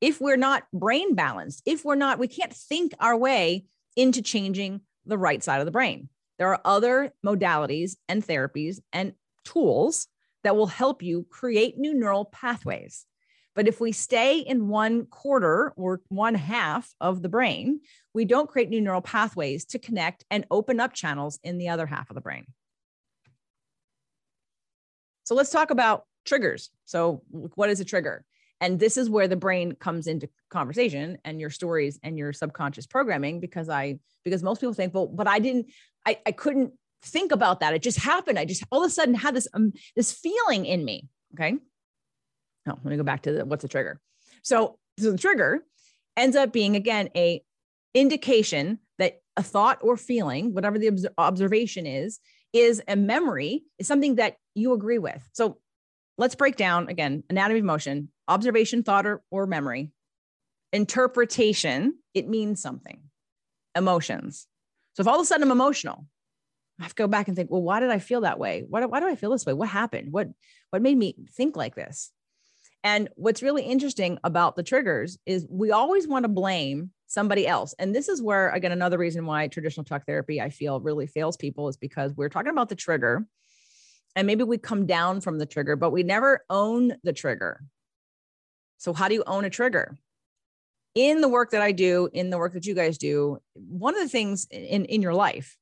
If we're not brain balanced, if we're not, we can't think our way into changing the right side of the brain. There are other modalities and therapies and tools that will help you create new neural pathways. But if we stay in one quarter or one half of the brain, we don't create new neural pathways to connect and open up channels in the other half of the brain. So let's talk about triggers. So, what is a trigger? And this is where the brain comes into conversation and your stories and your subconscious programming because I because most people think, well, but I didn't, I, I couldn't think about that. It just happened. I just all of a sudden had this um, this feeling in me. Okay. No, let me go back to the, what's the trigger. So, so the trigger ends up being again a indication that a thought or feeling, whatever the obs- observation is, is a memory, is something that you agree with. So let's break down again anatomy of emotion, observation, thought, or, or memory, interpretation, it means something, emotions. So if all of a sudden I'm emotional, I have to go back and think, well, why did I feel that way? Why, why do I feel this way? What happened? What, what made me think like this? And what's really interesting about the triggers is we always want to blame somebody else. And this is where, again, another reason why traditional talk therapy I feel really fails people is because we're talking about the trigger and maybe we come down from the trigger, but we never own the trigger. So, how do you own a trigger? In the work that I do, in the work that you guys do, one of the things in, in your life,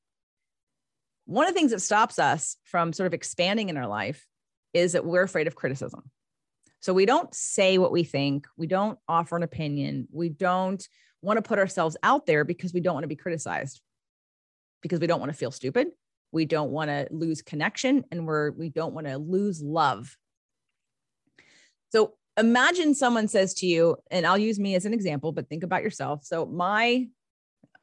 one of the things that stops us from sort of expanding in our life is that we're afraid of criticism. So we don't say what we think, we don't offer an opinion, we don't want to put ourselves out there because we don't want to be criticized, because we don't want to feel stupid, we don't want to lose connection, and we're we don't want to lose love. So imagine someone says to you, and I'll use me as an example, but think about yourself. So my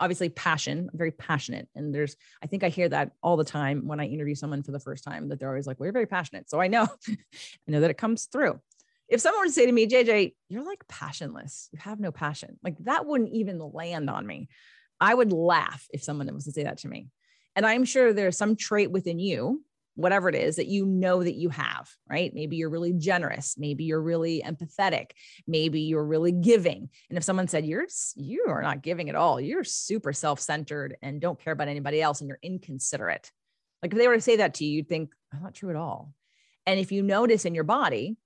obviously passion, I'm very passionate. And there's, I think I hear that all the time when I interview someone for the first time that they're always like, we're very passionate. So I know, I know that it comes through if someone were to say to me, JJ, you're like passionless, you have no passion, like that wouldn't even land on me. I would laugh if someone was to say that to me. And I'm sure there's some trait within you, whatever it is that you know that you have, right? Maybe you're really generous. Maybe you're really empathetic. Maybe you're really giving. And if someone said, you're, you are not giving at all, you're super self centered and don't care about anybody else and you're inconsiderate. Like if they were to say that to you, you'd think, I'm not true at all. And if you notice in your body,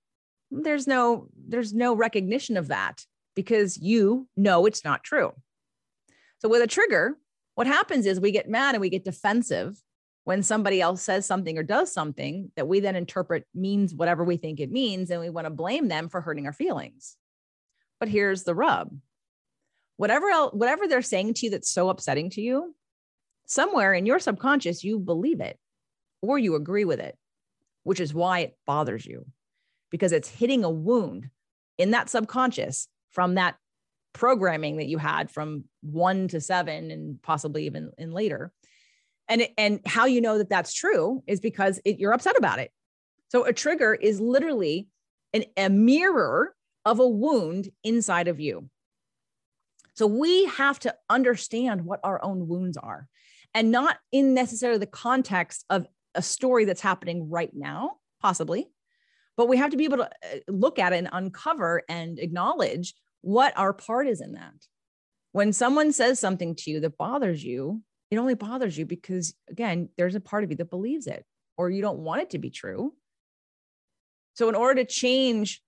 there's no there's no recognition of that because you know it's not true. So with a trigger what happens is we get mad and we get defensive when somebody else says something or does something that we then interpret means whatever we think it means and we want to blame them for hurting our feelings. But here's the rub. Whatever else, whatever they're saying to you that's so upsetting to you somewhere in your subconscious you believe it or you agree with it which is why it bothers you because it's hitting a wound in that subconscious from that programming that you had from one to seven and possibly even in later. And, and how you know that that's true is because it, you're upset about it. So a trigger is literally an, a mirror of a wound inside of you. So we have to understand what our own wounds are and not in necessarily the context of a story that's happening right now, possibly, but we have to be able to uh, look at it and uncover and acknowledge what our part is in that. When someone says something to you that bothers you, it only bothers you because, again, there's a part of you that believes it or you don't want it to be true. So, in order to change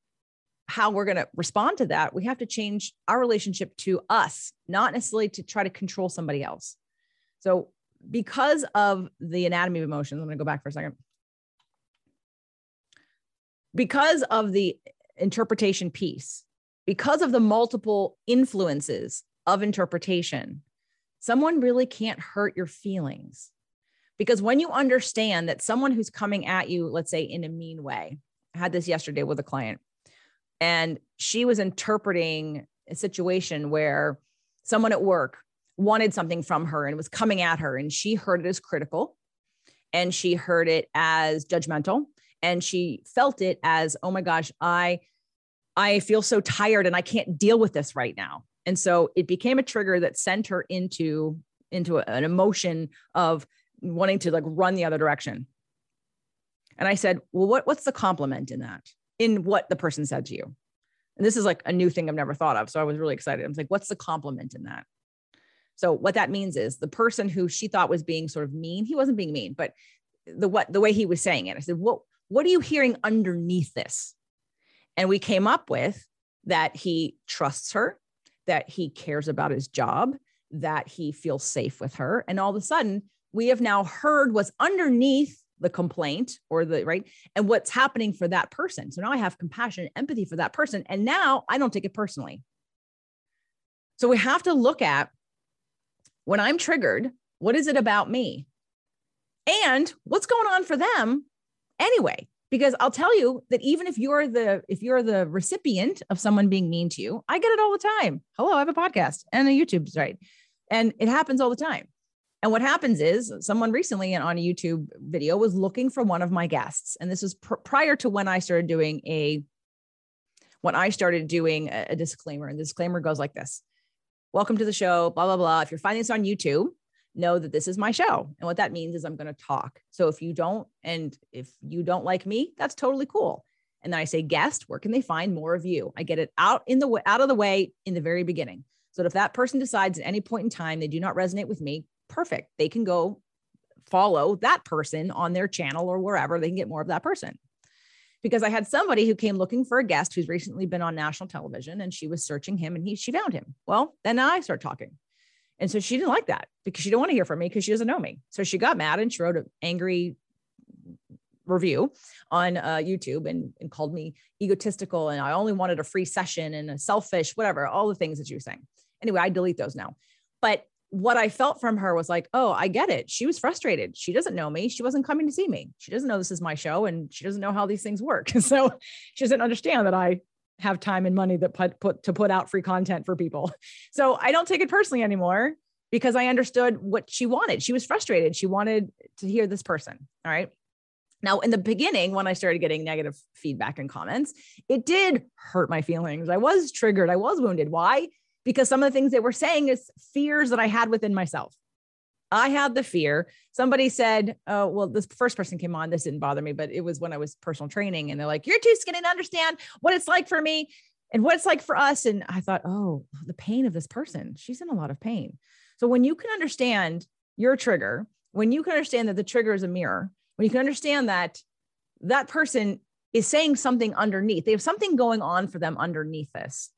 how we're going to respond to that, we have to change our relationship to us, not necessarily to try to control somebody else. So, because of the anatomy of emotions, I'm going to go back for a second because of the interpretation piece, because of the multiple influences of interpretation, someone really can't hurt your feelings. Because when you understand that someone who's coming at you, let's say in a mean way, I had this yesterday with a client, and she was interpreting a situation where someone at work wanted something from her and was coming at her, and she heard it as critical and she heard it as judgmental and she felt it as oh my gosh i i feel so tired and i can't deal with this right now. And so it became a trigger that sent her into into an emotion of wanting to like run the other direction. And i said well what what's the compliment in that? In what the person said to you? And this is like a new thing i've never thought of so i was really excited. I was like what's the compliment in that? So what that means is the person who she thought was being sort of mean he wasn't being mean but the what the way he was saying it i said what what are you hearing underneath this? And we came up with that he trusts her, that he cares about his job, that he feels safe with her. And all of a sudden, we have now heard what's underneath the complaint or the right and what's happening for that person. So now I have compassion and empathy for that person. And now I don't take it personally. So we have to look at when I'm triggered, what is it about me? And what's going on for them anyway, because I'll tell you that even if you're the if you're the recipient of someone being mean to you, I get it all the time. Hello, I have a podcast and a YouTube right, and it happens all the time. And what happens is someone recently and on a YouTube video was looking for one of my guests, and this was pr- prior to when I started doing a when I started doing a, a disclaimer. And the disclaimer goes like this: Welcome to the show. Blah blah blah. If you're finding this on YouTube, know that this is my show. And what that means is I'm going to talk. So if you don't, and if you don't like me, that's totally cool. And then I say, guest, where can they find more of you? I get it out in the out of the way in the very beginning. So that if that person decides at any point in time they do not resonate with me, perfect. They can go follow that person on their channel or wherever they can get more of that person. Because I had somebody who came looking for a guest who's recently been on national television and she was searching him and he she found him. Well, then I start talking. And so she didn't like that because she didn't want to hear from me because she doesn't know me. So she got mad and she wrote an angry review on uh, YouTube and, and called me egotistical and I only wanted a free session and a selfish, whatever, all the things that you were saying. Anyway, I delete those now. But what I felt from her was like, oh, I get it. She was frustrated. She doesn't know me. She wasn't coming to see me. She doesn't know this is my show and she doesn't know how these things work. so she doesn't understand that I have time and money that put, put to put out free content for people. So I don't take it personally anymore because I understood what she wanted. She was frustrated. She wanted to hear this person. All right. Now, in the beginning, when I started getting negative feedback and comments, it did hurt my feelings. I was triggered. I was wounded. Why? Because some of the things they were saying is fears that I had within myself. I had the fear. Somebody said, Oh, well, this first person came on. This didn't bother me, but it was when I was personal training. And they're like, You're too skinny to understand what it's like for me and what it's like for us. And I thought, Oh, the pain of this person. She's in a lot of pain. So when you can understand your trigger, when you can understand that the trigger is a mirror, when you can understand that that person is saying something underneath, they have something going on for them underneath this.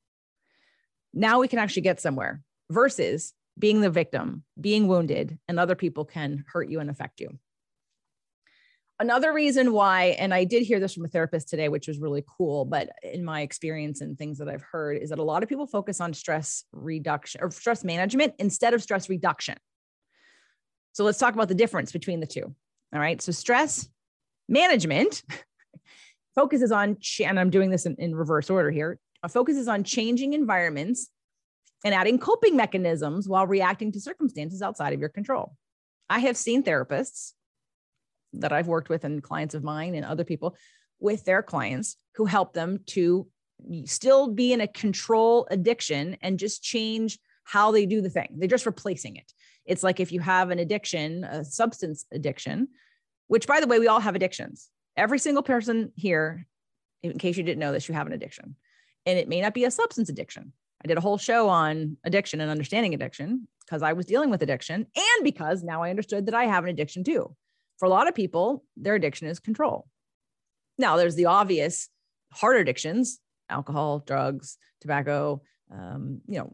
Now we can actually get somewhere versus being the victim, being wounded, and other people can hurt you and affect you. Another reason why, and I did hear this from a therapist today, which was really cool, but in my experience and things that I've heard, is that a lot of people focus on stress reduction or stress management instead of stress reduction. So let's talk about the difference between the two. All right. So stress management focuses on, and I'm doing this in, in reverse order here, uh, focuses on changing environments and adding coping mechanisms while reacting to circumstances outside of your control. I have seen therapists that I've worked with and clients of mine and other people with their clients who help them to still be in a control addiction and just change how they do the thing. They're just replacing it. It's like if you have an addiction, a substance addiction, which by the way, we all have addictions. Every single person here, in case you didn't know this, you have an addiction. And it may not be a substance addiction. I did a whole show on addiction and understanding addiction because I was dealing with addiction and because now I understood that I have an addiction too. For a lot of people, their addiction is control. Now, there's the obvious hard addictions alcohol, drugs, tobacco, um, you know,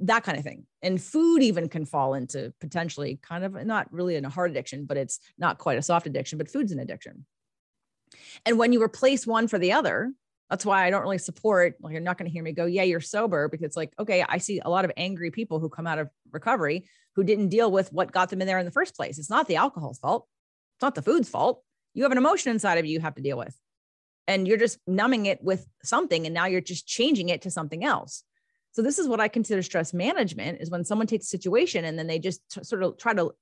that kind of thing. And food even can fall into potentially kind of not really in a hard addiction, but it's not quite a soft addiction, but food's an addiction. And when you replace one for the other, that's why I don't really support, well, you're not going to hear me go, yeah, you're sober, because it's like, okay, I see a lot of angry people who come out of recovery who didn't deal with what got them in there in the first place. It's not the alcohol's fault. It's not the food's fault. You have an emotion inside of you you have to deal with. And you're just numbing it with something. And now you're just changing it to something else. So this is what I consider stress management is when someone takes a situation and then they just t- sort of try to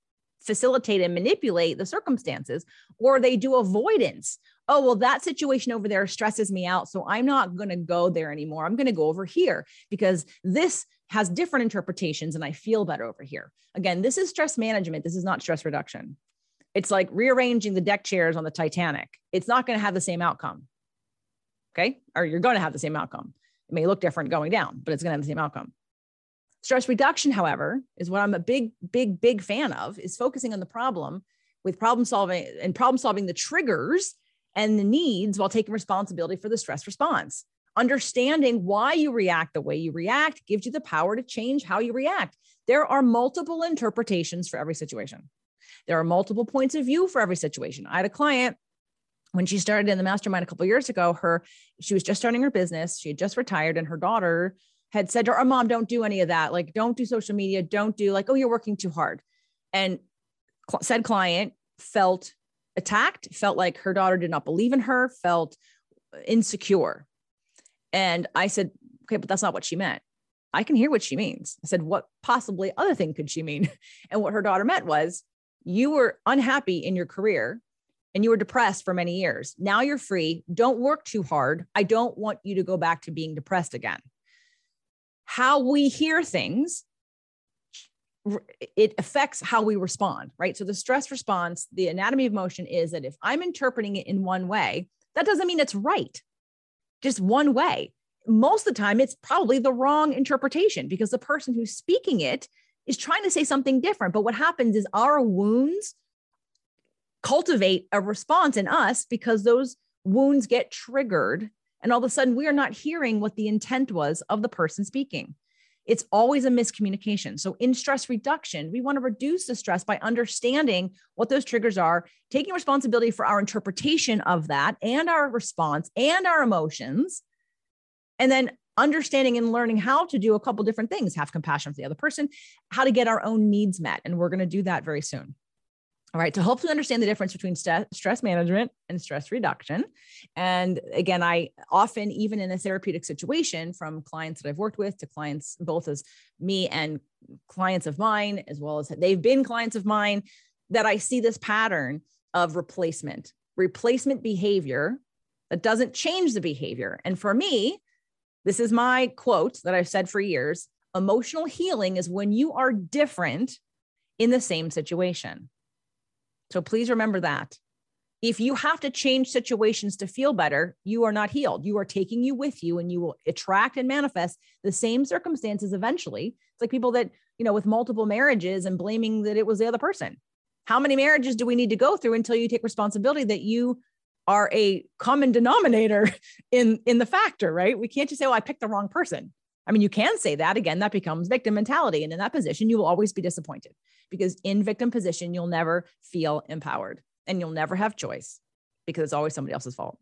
facilitate and manipulate the circumstances, or they do avoidance. Oh, well, that situation over there stresses me out. So I'm not going to go there anymore. I'm going to go over here because this has different interpretations and I feel better over here. Again, this is stress management. This is not stress reduction. It's like rearranging the deck chairs on the Titanic. It's not going to have the same outcome. Okay. Or you're going to have the same outcome. It may look different going down, but it's going to have the same outcome. Stress reduction, however, is what I'm a big, big, big fan of is focusing on the problem with problem solving and problem solving the triggers and the needs while taking responsibility for the stress response. Understanding why you react the way you react gives you the power to change how you react. There are multiple interpretations for every situation. There are multiple points of view for every situation. I had a client when she started in the mastermind a couple years ago, her she was just starting her business. She had just retired, and her daughter had said to her, oh, "Mom, don't do any of that. Like, don't do social media. Don't do like, oh, you're working too hard." And cl- said client felt attacked, felt like her daughter did not believe in her, felt insecure. And I said, okay, but that's not what she meant. I can hear what she means. I said, what possibly other thing could she mean? And what her daughter meant was, you were unhappy in your career and you were depressed for many years. Now you're free. Don't work too hard. I don't want you to go back to being depressed again. How we hear things it affects how we respond, right? So the stress response, the anatomy of emotion is that if I'm interpreting it in one way, that doesn't mean it's right. Just one way. Most of the time, it's probably the wrong interpretation because the person who's speaking it is trying to say something different. But what happens is our wounds cultivate a response in us because those wounds get triggered. And all of a sudden, we are not hearing what the intent was of the person speaking. It's always a miscommunication. So, in stress reduction, we want to reduce the stress by understanding what those triggers are, taking responsibility for our interpretation of that and our response and our emotions, and then understanding and learning how to do a couple different things have compassion for the other person, how to get our own needs met. And we're going to do that very soon. All right, to hopefully understand the difference between st- stress management and stress reduction. And again, I often, even in a therapeutic situation, from clients that I've worked with to clients, both as me and clients of mine, as well as they've been clients of mine, that I see this pattern of replacement, replacement behavior that doesn't change the behavior. And for me, this is my quote that I've said for years emotional healing is when you are different in the same situation. So please remember that. If you have to change situations to feel better, you are not healed. You are taking you with you and you will attract and manifest the same circumstances eventually. It's like people that, you know, with multiple marriages and blaming that it was the other person. How many marriages do we need to go through until you take responsibility that you are a common denominator in in the factor, right? We can't just say, "Oh, I picked the wrong person." I mean, you can say that again, that becomes victim mentality. And in that position, you will always be disappointed because in victim position, you'll never feel empowered and you'll never have choice because it's always somebody else's fault.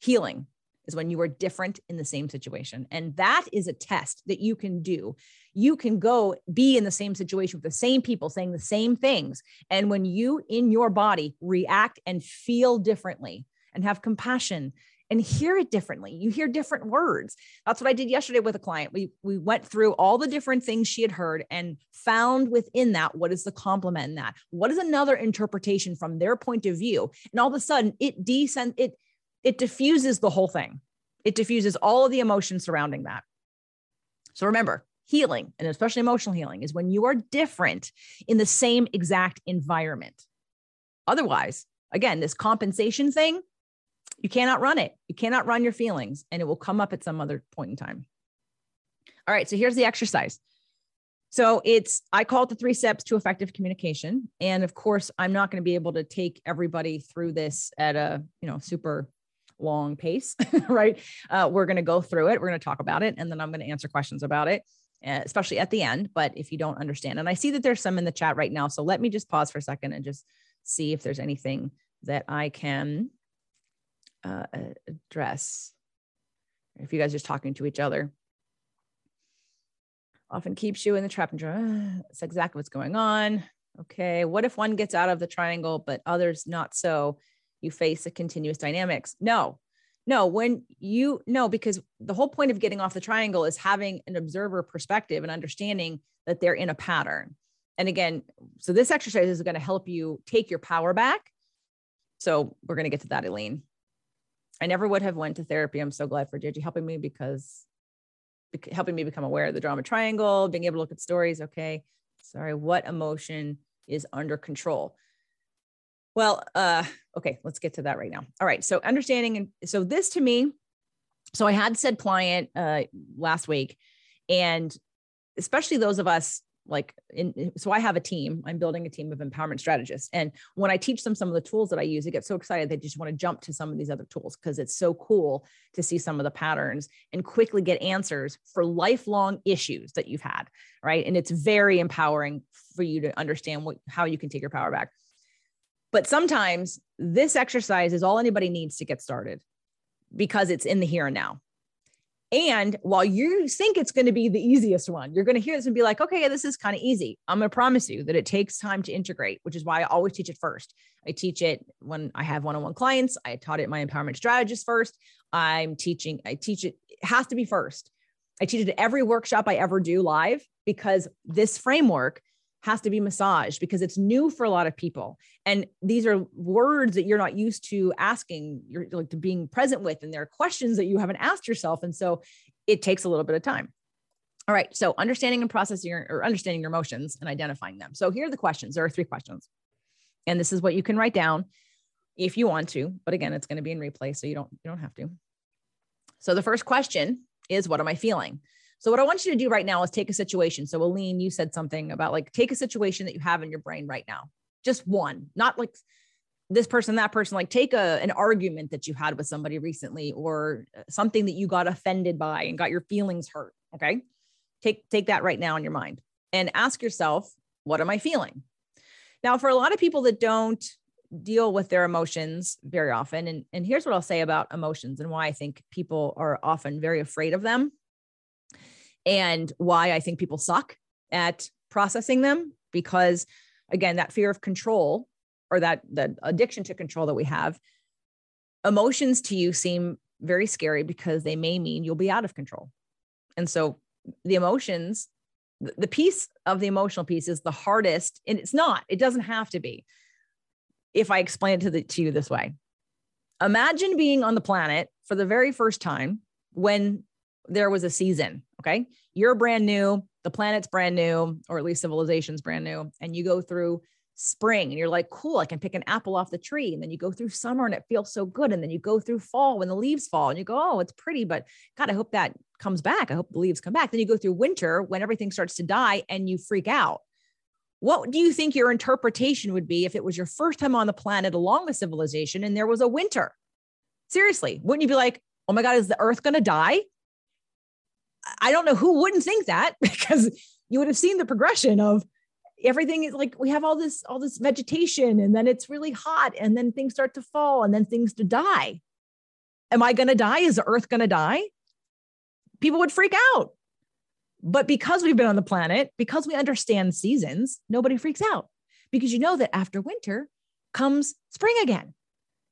Healing is when you are different in the same situation. And that is a test that you can do. You can go be in the same situation with the same people saying the same things. And when you in your body react and feel differently and have compassion and hear it differently. You hear different words. That's what I did yesterday with a client. We we went through all the different things she had heard and found within that what is the compliment in that? What is another interpretation from their point of view? And all of a sudden it descend it it diffuses the whole thing. It diffuses all of the emotions surrounding that. So remember, healing and especially emotional healing is when you are different in the same exact environment. Otherwise, again, this compensation thing, you cannot run it. You cannot run your feelings, and it will come up at some other point in time. All right. So here's the exercise. So it's, I call it the three steps to effective communication. And of course, I'm not going to be able to take everybody through this at a, you know, super long pace, right? Uh, we're going to go through it. We're going to talk about it, and then I'm going to answer questions about it, uh, especially at the end. But if you don't understand, and I see that there's some in the chat right now. So let me just pause for a second and just see if there's anything that I can uh, address. If you guys are just talking to each other, often keeps you in the trap and uh, that's exactly what's going on. Okay, what if one gets out of the triangle but others not so? You face a continuous dynamics. No, no, when you no, because the whole point of getting off the triangle is having an observer perspective and understanding that they're in a pattern. And again, so this exercise is going to help you take your power back. So we're going to get to that, Elaine. I never would have went to therapy. I'm so glad for JJ helping me because helping me become aware of the drama triangle, being able to look at stories. Okay. Sorry. What emotion is under control? Well, uh, okay, let's get to that right now. All right. So understanding and so this to me, so I had said client uh last week, and especially those of us like in so i have a team i'm building a team of empowerment strategists and when i teach them some of the tools that i use they get so excited they just want to jump to some of these other tools because it's so cool to see some of the patterns and quickly get answers for lifelong issues that you've had right? And it's very empowering for you to understand what how you can take your power back. But sometimes this exercise is all anybody needs to get started because it's in the here and now And while you think it's going to be the easiest one, you're going to hear this and be like, okay, this is kind of easy. I'm going to promise you that it takes time to integrate, which is why I always teach it first. I teach it when I have one on one clients. I taught it my empowerment strategist first. I'm teaching, I teach it, it has to be first. I teach it at every workshop I ever do live because this framework has to be massaged because it's new for a lot of people. And these are words that you're not used to asking you're like to being present with and there are questions that you haven't asked yourself. And so it takes a little bit of time. All right so understanding and processing your, or understanding your emotions and identifying them. So here are the questions. There are three questions. And this is what you can write down if you want to but again it's going to be in replay so you don't you don't have to. So the first question is what am i feeling so what I want you to do right now is take a situation. So Aline, you said something about like take a situation that you have in your brain right now. Just one, not like this person, that person, like take a, an argument that you had with somebody recently or uh, something that you got offended by and got your feelings hurt. Okay. Take, take that right now in your mind and ask yourself, what am I feeling? Now, for a lot of people that don't deal with their emotions very often, and, and here's what I'll say about emotions and why I think people are often very afraid of them and why I think people suck at processing them because again that fear of control or that the addiction to control that we have emotions to you seem very scary because they may mean you'll be out of control and so the emotions the piece of the emotional piece is the hardest and it's not it doesn't have to be if i explain it to, the, to you this way imagine being on the planet for the very first time when there was a season. Okay. You're brand new, the planet's brand new, or at least civilization's brand new. And you go through spring and you're like, cool, I can pick an apple off the tree. And then you go through summer and it feels so good. And then you go through fall when the leaves fall and you go, oh, it's pretty, but God, I hope that comes back. I hope the leaves come back. Then you go through winter when everything starts to die and you freak out. What do you think your interpretation would be if it was your first time on the planet along with civilization and there was a winter? Seriously, wouldn't you be like, oh my God, is the earth going to die? I don't know who wouldn't think that because you would have seen the progression of everything is like we have all this all this vegetation and then it's really hot and then things start to fall and then things to die. Am I going to die? Is the earth going to die? People would freak out. But because we've been on the planet, because we understand seasons, nobody freaks out because you know that after winter comes spring again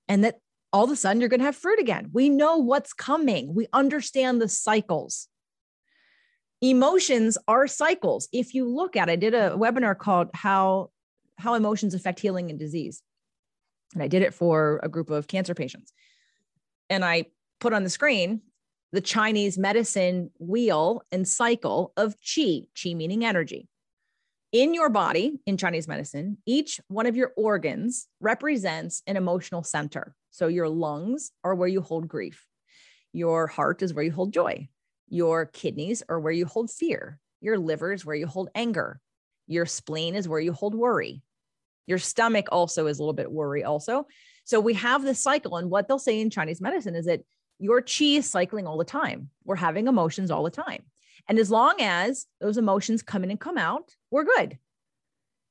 and that all of a sudden you're going to have fruit again. We know what's coming. We understand the cycles emotions are cycles. If you look at, I did a webinar called how how emotions affect healing and disease, and I did it for a group of cancer patients, and I put on the screen the Chinese medicine wheel and cycle of qi, qi meaning energy. In your body, in Chinese medicine, each one of your organs represents an emotional center. So your lungs are where you hold grief. Your heart is where you hold joy. Your kidneys are where you hold fear. Your liver is where you hold anger. Your spleen is where you hold worry. Your stomach also is a little bit worry, also. So we have this cycle. And what they'll say in Chinese medicine is that your chi is cycling all the time. We're having emotions all the time. And as long as those emotions come in and come out, we're good.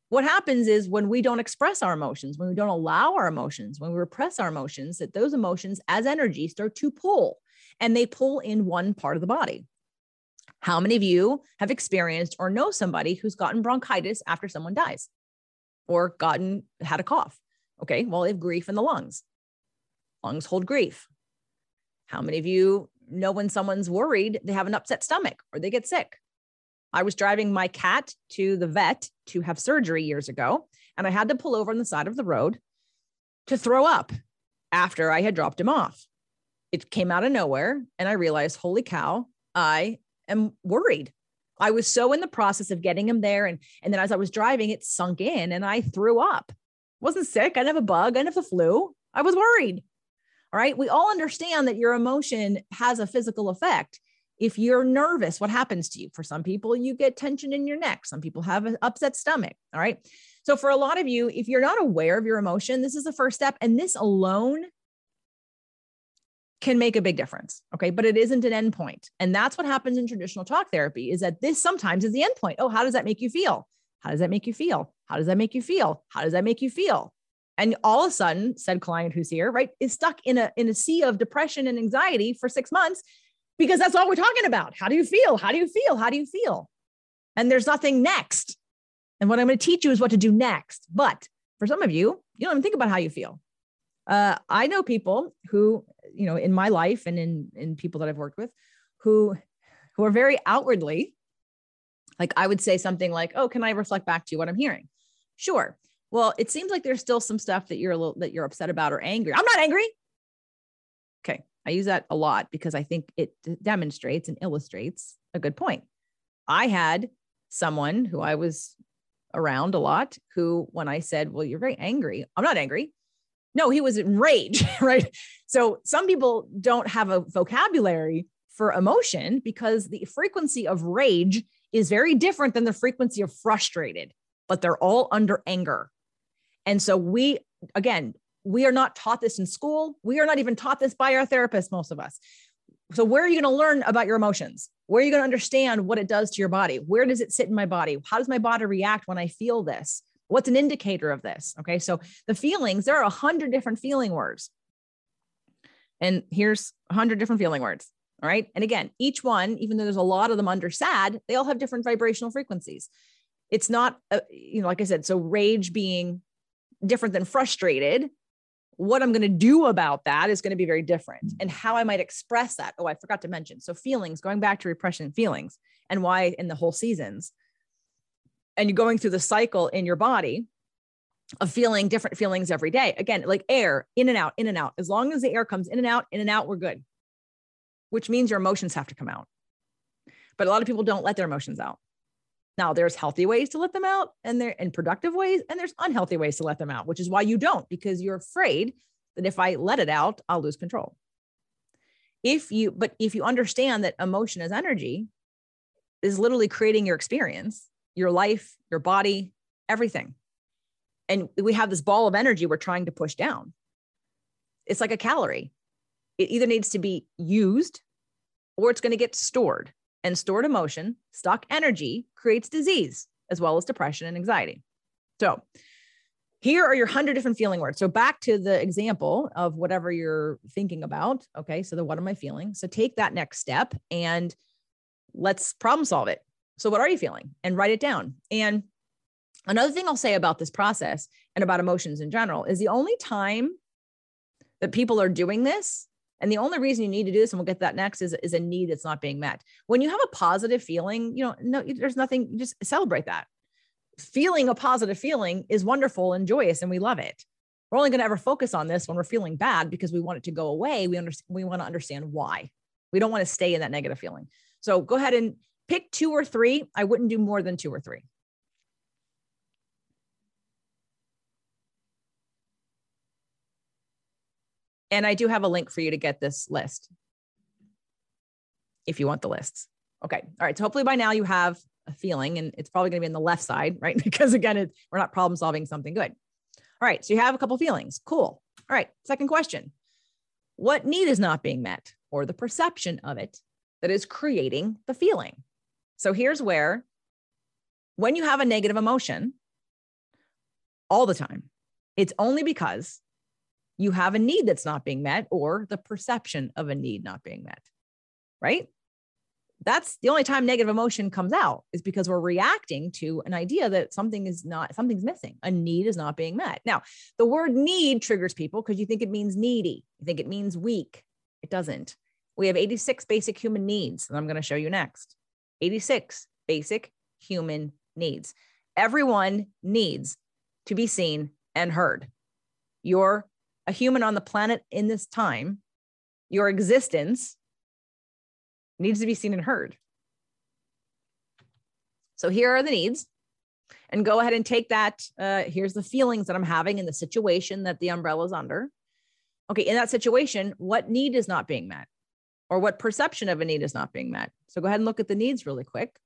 What happens is when we don't express our emotions, when we don't allow our emotions, when we repress our emotions, that those emotions as energy start to pull and they pull in one part of the body. How many of you have experienced or know somebody who's gotten bronchitis after someone dies or gotten had a cough? Okay, well, they have grief in the lungs. Lungs hold grief. How many of you know when someone's worried, they have an upset stomach or they get sick? I was driving my cat to the vet to have surgery years ago, and I had to pull over on the side of the road to throw up after I had dropped him off it came out of nowhere and I realized, holy cow, I am worried. I was so in the process of getting him there. And, and then as I was driving, it sunk in and I threw up. Wasn't sick. I didn't have a bug. I didn't have the flu. I was worried. All right. We all understand that your emotion has a physical effect. If you're nervous, what happens to you? For some people, you get tension in your neck. Some people have an upset stomach. All right. So, for a lot of you, if you're not aware of your emotion, this is the first step. And this alone can make a big difference. Okay. But it isn't an endpoint. And that's what happens in traditional talk therapy is that this sometimes is the endpoint. Oh, how does that make you feel? How does that make you feel? How does that make you feel? How does that make you feel? And all of a sudden, said client who's here, right, is stuck in a in a sea of depression and anxiety for six months because that's all we're talking about. How do you feel? How do you feel? How do you feel? And there's nothing next. And what I'm going to teach you is what to do next. But for some of you, you don't even think about how you feel. Uh, I know people who, you know, in my life and in in people that I've worked with, who who are very outwardly, like I would say something like, "Oh, can I reflect back to you what I'm hearing?" Sure. Well, it seems like there's still some stuff that you're a little that you're upset about or angry. I'm not angry. Okay, I use that a lot because I think it demonstrates and illustrates a good point. I had someone who I was around a lot who, when I said, Well, you're very angry, I'm not angry. No, he was in rage, right? So some people don't have a vocabulary for emotion because the frequency of rage is very different than the frequency of frustrated, but they're all under anger. And so we, again, we are not taught this in school. We are not even taught this by our therapist, most of us. So, where are you going to learn about your emotions? Where are you going to understand what it does to your body? Where does it sit in my body? How does my body react when I feel this? What's an indicator of this? Okay. So, the feelings, there are a hundred different feeling words. And here's a hundred different feeling words. All right. And again, each one, even though there's a lot of them under sad, they all have different vibrational frequencies. It's not, uh, you know, like I said, so rage being different than frustrated what I'm going to do about that is going to be very different and how I might express that. Oh, I forgot to mention. So, feelings, going back to repression feelings and why in the whole seasons, and you're going through the cycle in your body of feeling different feelings every day. Again, like air in and out, in and out. As long as the air comes in and out, in and out, we're good, which means your emotions have to come out. But a lot of people don't let their emotions out. Now, there's healthy ways to let them out and there and productive ways, and there's unhealthy ways to let them out, which is why you don't, because you're afraid that if I let it out, I'll lose control. If you, but if you understand that emotion is energy, is literally creating your experience, your life, your body, everything. And we have this ball of energy we're trying to push down. It's like a calorie. It either needs to be used or it's going to get stored and stored emotion, stock energy creates disease as well as depression and anxiety. So, here are your 100 different feeling words. So, back to the example of whatever you're thinking about. Okay. So, the what am I feeling? So, take that next step and let's problem solve it. So, what are you feeling? And write it down. And another thing I'll say about this process and about emotions in general is the only time that people are doing this and the only reason you need to do this, and we'll get that next, is, is a need that's not being met. When you have a positive feeling, you know, no, there's nothing, just celebrate that. Feeling a positive feeling is wonderful and joyous, and we love it. We're only going to ever focus on this when we're feeling bad because we want it to go away. We understand, we want to understand why. We don't want to stay in that negative feeling. So go ahead and pick two or three. I wouldn't do more than two or three. And I do have a link for you to get this list if you want the lists. Okay. All right. So hopefully by now you have a feeling, and it's probably going to be in the left side, right? because again, it, we're not problem solving something good. All right. So you have a couple feelings. Cool. All right. Second question What need is not being met, or the perception of it that is creating the feeling? So here's where, when you have a negative emotion all the time, it's only because you have a need that's not being met or the perception of a need not being met, right? That's the only time negative emotion comes out is because we're reacting to an idea that something is not, something's missing. A need is not being met. Now, the word need triggers people because you think it means needy, you think it means weak. It doesn't. We have 86 basic human needs that I'm going to show you next. 86 basic human needs. Everyone needs to be seen and heard. You're a human on the planet in this time, your existence needs to be seen and heard. So here are the needs. And go ahead and take that. Uh, here's the feelings that I'm having in the situation that the umbrella is under. Okay, in that situation, what need is not being met or what perception of a need is not being met? So go ahead and look at the needs really quick.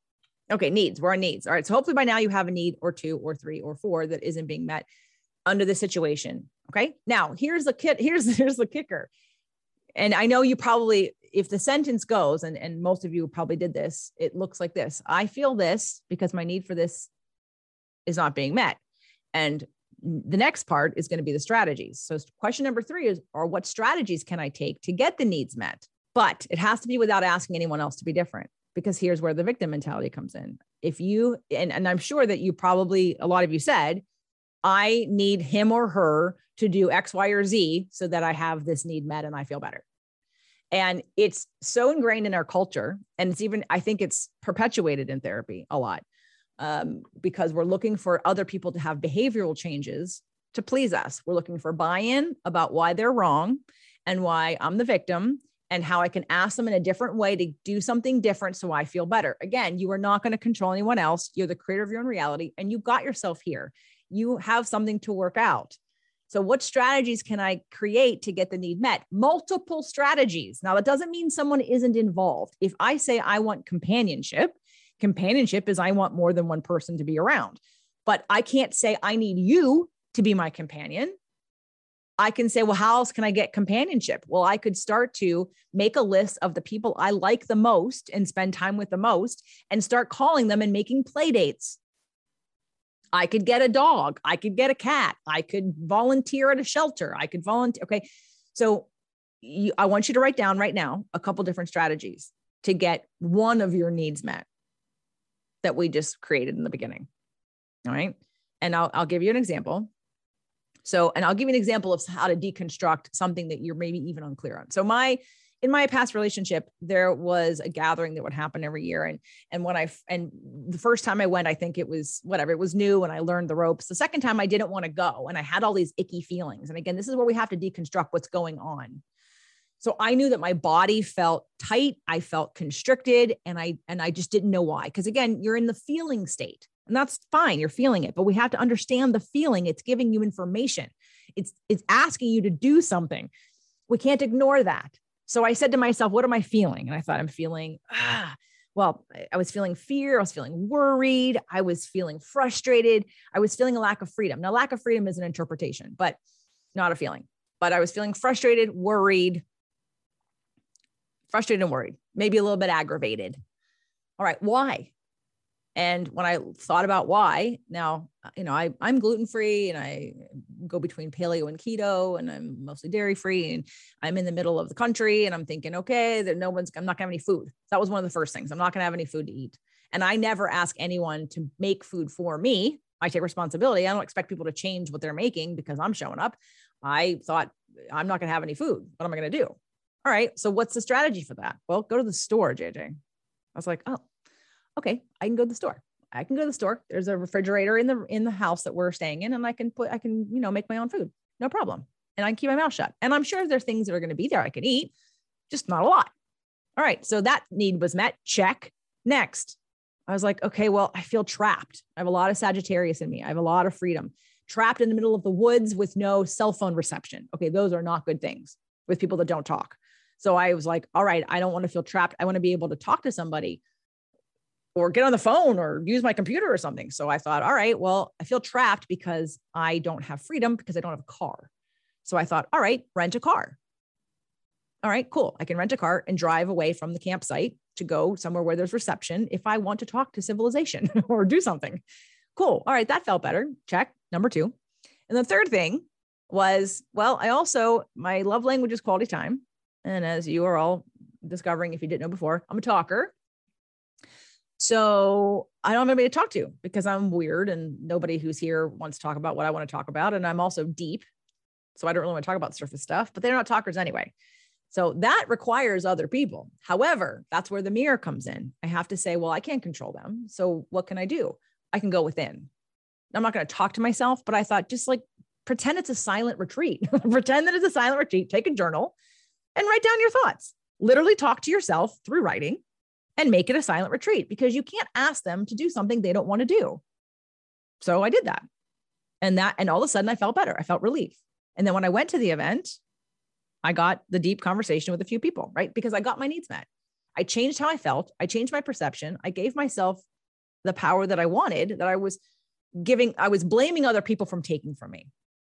Okay, needs. We're on needs. All right. So hopefully by now you have a need or two or three or four that isn't being met under the situation. Okay. Now here's the kit. Here's here's the kicker. And I know you probably, if the sentence goes, and, and most of you probably did this, it looks like this. I feel this because my need for this is not being met. And the next part is going to be the strategies. So question number three is, or what strategies can I take to get the needs met? But it has to be without asking anyone else to be different because here's where the victim mentality comes in. If you, and, and I'm sure that you probably, a lot of you said, I need him or her to do X, Y, or Z so that I have this need met and I feel better. And it's so ingrained in our culture. And it's even, I think it's perpetuated in therapy a lot um, because we're looking for other people to have behavioral changes to please us. We're looking for buy in about why they're wrong and why I'm the victim and how I can ask them in a different way to do something different so I feel better. Again, you are not going to control anyone else. You're the creator of your own reality and you got yourself here. You have something to work out. So, what strategies can I create to get the need met? Multiple strategies. Now, that doesn't mean someone isn't involved. If I say I want companionship, companionship is I want more than one person to be around. But I can't say I need you to be my companion. I can say, well, how else can I get companionship? Well, I could start to make a list of the people I like the most and spend time with the most and start calling them and making play dates. I could get a dog. I could get a cat. I could volunteer at a shelter. I could volunteer. Okay. So you, I want you to write down right now a couple different strategies to get one of your needs met that we just created in the beginning. All right. And I'll, I'll give you an example. So, and I'll give you an example of how to deconstruct something that you're maybe even unclear on. So, my in my past relationship, there was a gathering that would happen every year. And and when I and the first time I went, I think it was whatever, it was new and I learned the ropes. The second time I didn't want to go and I had all these icky feelings. And again, this is where we have to deconstruct what's going on. So I knew that my body felt tight, I felt constricted, and I and I just didn't know why. Because again, you're in the feeling state. And that's fine, you're feeling it, but we have to understand the feeling. It's giving you information. It's it's asking you to do something. We can't ignore that. So I said to myself, what am I feeling? And I thought I'm feeling ah well, I was feeling fear, I was feeling worried, I was feeling frustrated, I was feeling a lack of freedom. Now lack of freedom is an interpretation, but not a feeling. But I was feeling frustrated, worried, frustrated and worried, maybe a little bit aggravated. All right, why? And when I thought about why, now, you know, I, I'm gluten free and I go between paleo and keto and I'm mostly dairy free and I'm in the middle of the country and I'm thinking, okay, that no one's, I'm not gonna have any food. That was one of the first things. I'm not gonna have any food to eat. And I never ask anyone to make food for me. I take responsibility. I don't expect people to change what they're making because I'm showing up. I thought I'm not gonna have any food. What am I gonna do? All right. So what's the strategy for that? Well, go to the store, JJ. I was like, oh, okay, I can go to the store. I can go to the store. There's a refrigerator in the in the house that we're staying in, and I can put I can you know make my own food, no problem, and I can keep my mouth shut. And I'm sure there's things that are going to be there I can eat, just not a lot. All right, so that need was met. Check. Next, I was like, okay, well, I feel trapped. I have a lot of Sagittarius in me. I have a lot of freedom. Trapped in the middle of the woods with no cell phone reception. Okay, those are not good things with people that don't talk. So I was like, all right, I don't want to feel trapped. I want to be able to talk to somebody or get on the phone or use my computer or something. So I thought, all right, well, I feel trapped because I don't have freedom because I don't have a car. So I thought, all right, rent a car. All right, cool. I can rent a car and drive away from the campsite to go somewhere where there's reception if I want to talk to civilization or do something. Cool. All right, that felt better. Check. Number two. And the third thing was, well, I also, my love language is quality time. And as you are all discovering, if you didn't know before, I'm a talker. So I don't have anybody to talk to because I'm weird and nobody who's here wants to talk about what I want to talk about. And I'm also deep. So I don't really want to talk about surface stuff, but they're not talkers anyway. So that requires other people. However, that's where the mirror comes in. I have to say, well, I can't control them. So what can I do? I can go within. I'm not going to talk to myself, but I thought just like pretend it's a silent retreat. pretend that it's a silent retreat. Take a journal and write down your thoughts. Literally talk to yourself through writing and make it a silent retreat because you can't ask them to do something they don't want to do. So I did that. And that, and all of a sudden I felt better. I felt relief. And then when I went to the event, I got the deep conversation with a few people, right? Because I got my needs met. I changed how I felt. I changed my perception. I gave myself the power that I wanted, that I was giving, I was blaming other people from taking from me.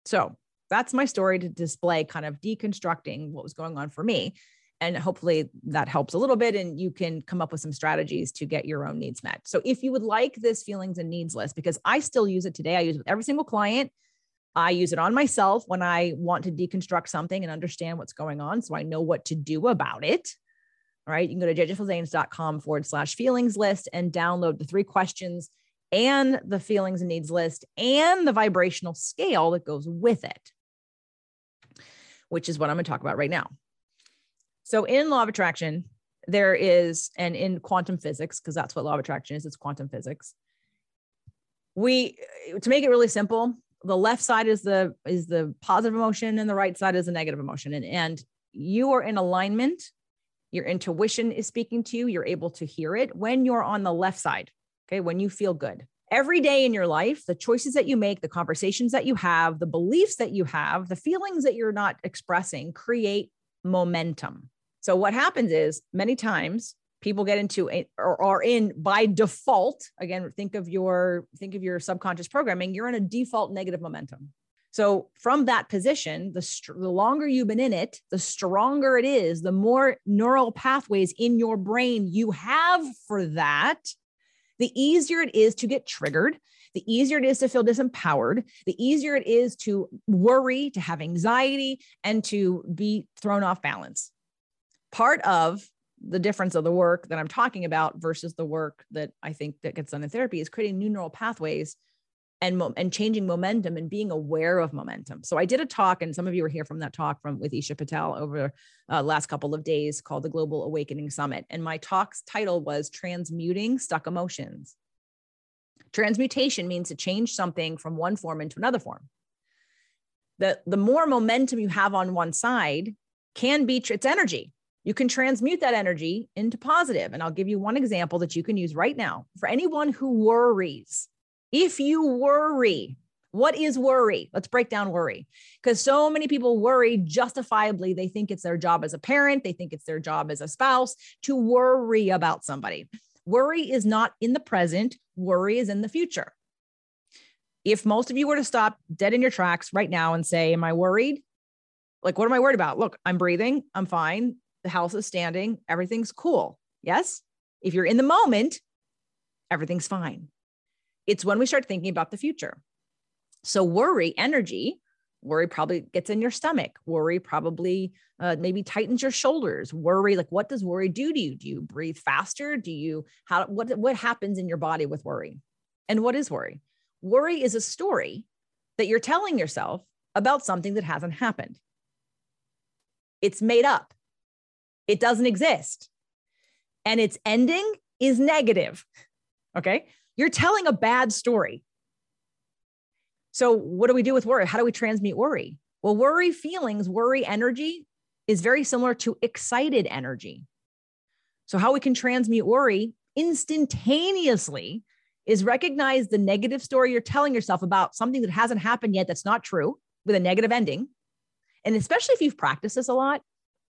So that's my story to display kind of deconstructing what was going on for me and hopefully that helps a little bit and you can come up with some strategies to get your own needs met so if you would like this feelings and needs list because i still use it today i use it with every single client i use it on myself when i want to deconstruct something and understand what's going on so i know what to do about it All right. You can go to jjflizanes.com forward slash feelings list and download the three questions and the feelings and needs list and the vibrational scale that goes with it, which is what I'm going to talk about right now. So, in law of attraction, there is, and in quantum physics, because that's what law of attraction is, it's quantum physics. We, to make it really simple, the left side is the is the positive emotion and the right side is the negative emotion. And and you are in alignment. Your intuition is speaking to you. You're able to hear it when you're on the left side okay? When you feel good. Every day in your life the choices that you make the conversations that you have the beliefs that you have the feelings that you're not expressing create momentum so what happens is many times people get into a, or are in by default again think of your think of your subconscious programming you're in a default negative momentum. So from that position the, the longer you've been in it the stronger it is the more neural pathways in your brain you have for that the easier it is to get triggered the easier it is to feel disempowered the easier it is to worry to have anxiety and to be thrown off balance part of the difference of the work that I'm talking about versus the work that I think that gets done in therapy is creating new neural pathways and and changing momentum and being aware of momentum. So I did a talk, and some of you were here from that talk from with Isha Patel over uh, last couple of days called the Global Awakening Summit, and my talk's title was Transmuting Stuck Emotions. Transmutation means to change something from one form into another form. The, the more momentum you have on one side can be it's energy you can transmute that energy into positive. And I'll give you one example that you can use right now for anyone who worries. If you worry, what is worry? Let's break down worry. Because so many people worry justifiably. They think it's their job as a parent, they think it's their job as a spouse to worry about somebody. Worry is not in the present, worry is in the future. If most of you were to stop dead in your tracks right now and say, Am I worried? Like, what am I worried about? Look, I'm breathing, I'm fine the house is standing, everything's cool. Yes. If you're in the moment, everything's fine. It's when we start thinking about the future. So, worry, energy, worry probably gets in your stomach. Worry probably uh, maybe tightens your shoulders. Worry, like what does worry do to you? Do you breathe faster? Do you, how, what, what happens in your body with worry? And what is worry? Worry is a story that you're telling yourself about something that hasn't happened. It's made up. It doesn't exist. And its ending is negative. Okay. You're telling a bad story. So, what do we do with worry? How do we transmute worry? Well, worry feelings, worry energy is very similar to excited energy. So, how we can transmute worry instantaneously is recognize the negative story you're telling yourself about something that hasn't happened yet that's not true with a negative ending. And especially if you've practiced this a lot,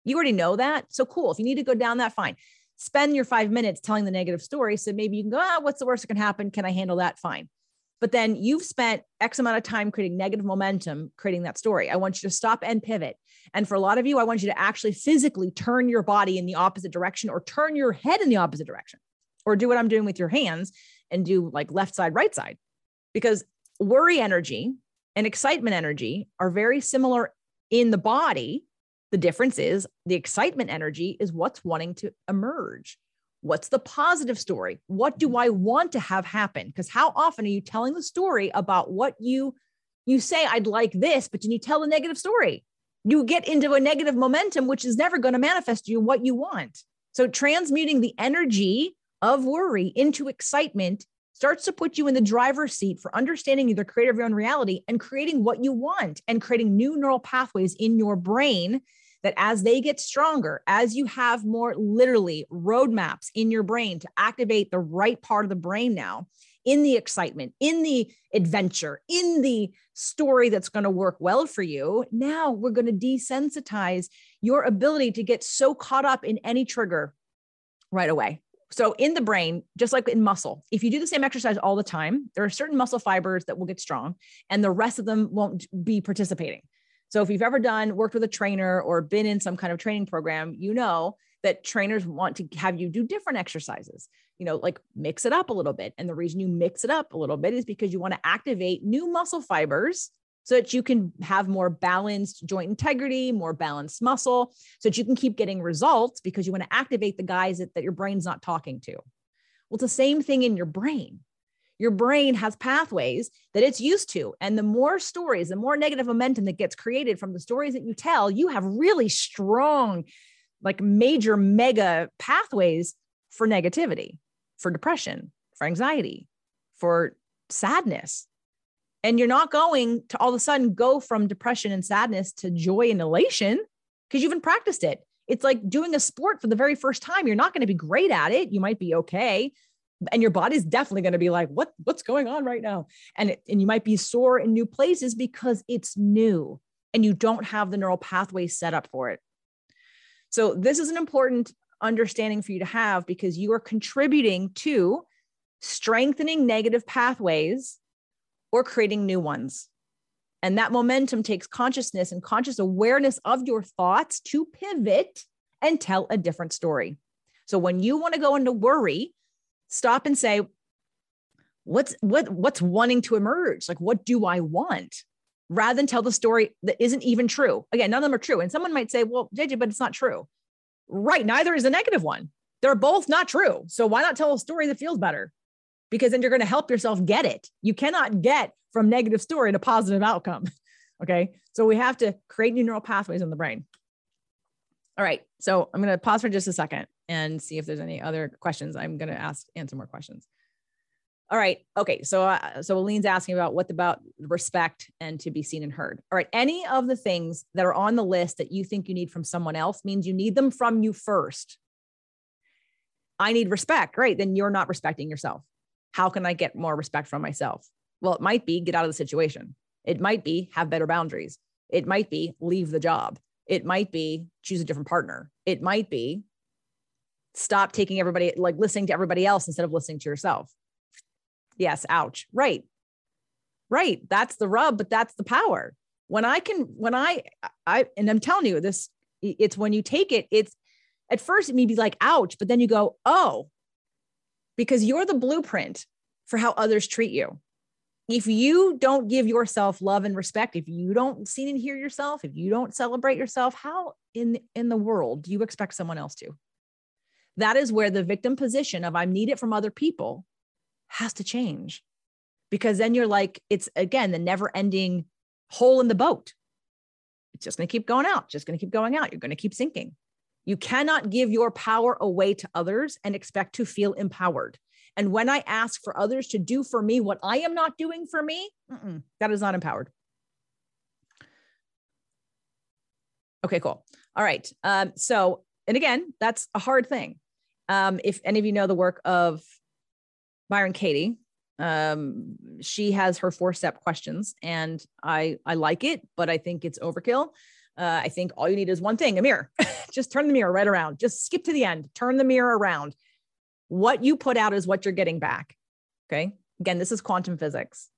you already know that. So cool. If you need to go down that, fine. Spend your five minutes telling the negative story. So maybe you can go, ah, what's the worst that can happen? Can I handle that? Fine. But then you've spent X amount of time creating negative momentum, creating that story. I want you to stop and pivot. And for a lot of you, I want you to actually physically turn your body in the opposite direction or turn your head in the opposite direction or do what I'm doing with your hands and do like left side, right side. Because worry energy and excitement energy are very similar in the body the difference is the excitement energy is what's wanting to emerge. What's the positive story? What do mm-hmm. I want to have happen? Because how often are you telling the story about what you you say I'd like this, but then you tell a negative story. You get into a negative momentum, which is never going to manifest you what you want. So transmuting the energy of worry into excitement starts to put you in the driver's seat for understanding the creator of your own reality and creating what you want and creating new neural pathways in your brain that as they get stronger, as you have more literally roadmaps in your brain to activate the right part of the brain now, in the excitement, in the adventure, in the story that's going to work well for you, now we're going to desensitize your ability to get so caught up in any trigger right away. So, in the brain, just like in muscle, if you do the same exercise all the time, there are certain muscle fibers that will get strong and the rest of them won't be participating. So if you've ever done worked with a trainer or been in some kind of training program, you know that trainers want to have you do different exercises, you know, like mix it up a little bit. And the reason you mix it up a little bit is because you want to activate new muscle fibers so that you can have more balanced joint integrity, more balanced muscle, so that you can keep getting results because you want to activate the guys that, that your brain's not talking to. Well, it's the same thing in your brain. Your brain has pathways that it's used to. And the more stories, the more negative momentum that gets created from the stories that you tell, you have really strong, like major mega pathways for negativity, for depression, for anxiety, for sadness, and you're not going to all of a sudden go from depression and sadness to joy and elation because you haven't practiced it. It's like doing a sport for the very first time. You're not going to be great at it. You might be okay. And your body's definitely going to be like, what, what's going on right now? And, it, and you might be sore in new places because it's new and you don't have the neural pathways set up for it. So, this is an important understanding for you to have because you are contributing to strengthening negative pathways or creating new ones. And that momentum takes consciousness and conscious awareness of your thoughts to pivot and tell a different story. So when you want to go into worry, stop and say, what's what what's wanting to emerge? Like what do I want? Rather than tell the story that isn't even true. Again, none of them are true. And someone might say, well, JJ, but it's not true. Right. Neither is a negative one. They're both not true. So why not tell a story that feels better? because then you're going to help yourself get it. You cannot get from negative story to positive outcome. Okay. So we have to create new neural pathways in the brain. All right. So I'm going to pause for just a second and see if there's any other questions. I'm going to ask, answer more questions. All right. Okay. So, uh, so Aline's asking about what about respect and to be seen and heard. All right. Any of the things that are on the list that you think you need from someone else means you need them from you first. I need respect. Right. Then you're not respecting yourself. How can I get more respect from myself? Well, it might be get out of the situation. It might be have better boundaries. It might be leave the job. It might be choose a different partner. It might be stop taking everybody, like listening to everybody else instead of listening to yourself. Yes, ouch. Right. Right. That's the rub, but that's the power. When I can, when I, I, and I'm telling you this, it's when you take it, it's at first it may be like, ouch, but then you go, oh, because you're the blueprint for how others treat you. If you don't give yourself love and respect, if you don't see and hear yourself, if you don't celebrate yourself, how in, in the world do you expect someone else to? That is where the victim position of I need it from other people has to change. Because then you're like, it's again the never ending hole in the boat. It's just going to keep going out, just going to keep going out. You're going to keep sinking. You cannot give your power away to others and expect to feel empowered. And when I ask for others to do for me what I am not doing for me, that is not empowered. Okay, cool. All right. Um, so, and again, that's a hard thing. Um, if any of you know the work of Byron Katie, um, she has her four step questions, and I I like it, but I think it's overkill. Uh, I think all you need is one thing a mirror. Just turn the mirror right around. Just skip to the end, turn the mirror around. What you put out is what you're getting back. Okay. Again, this is quantum physics.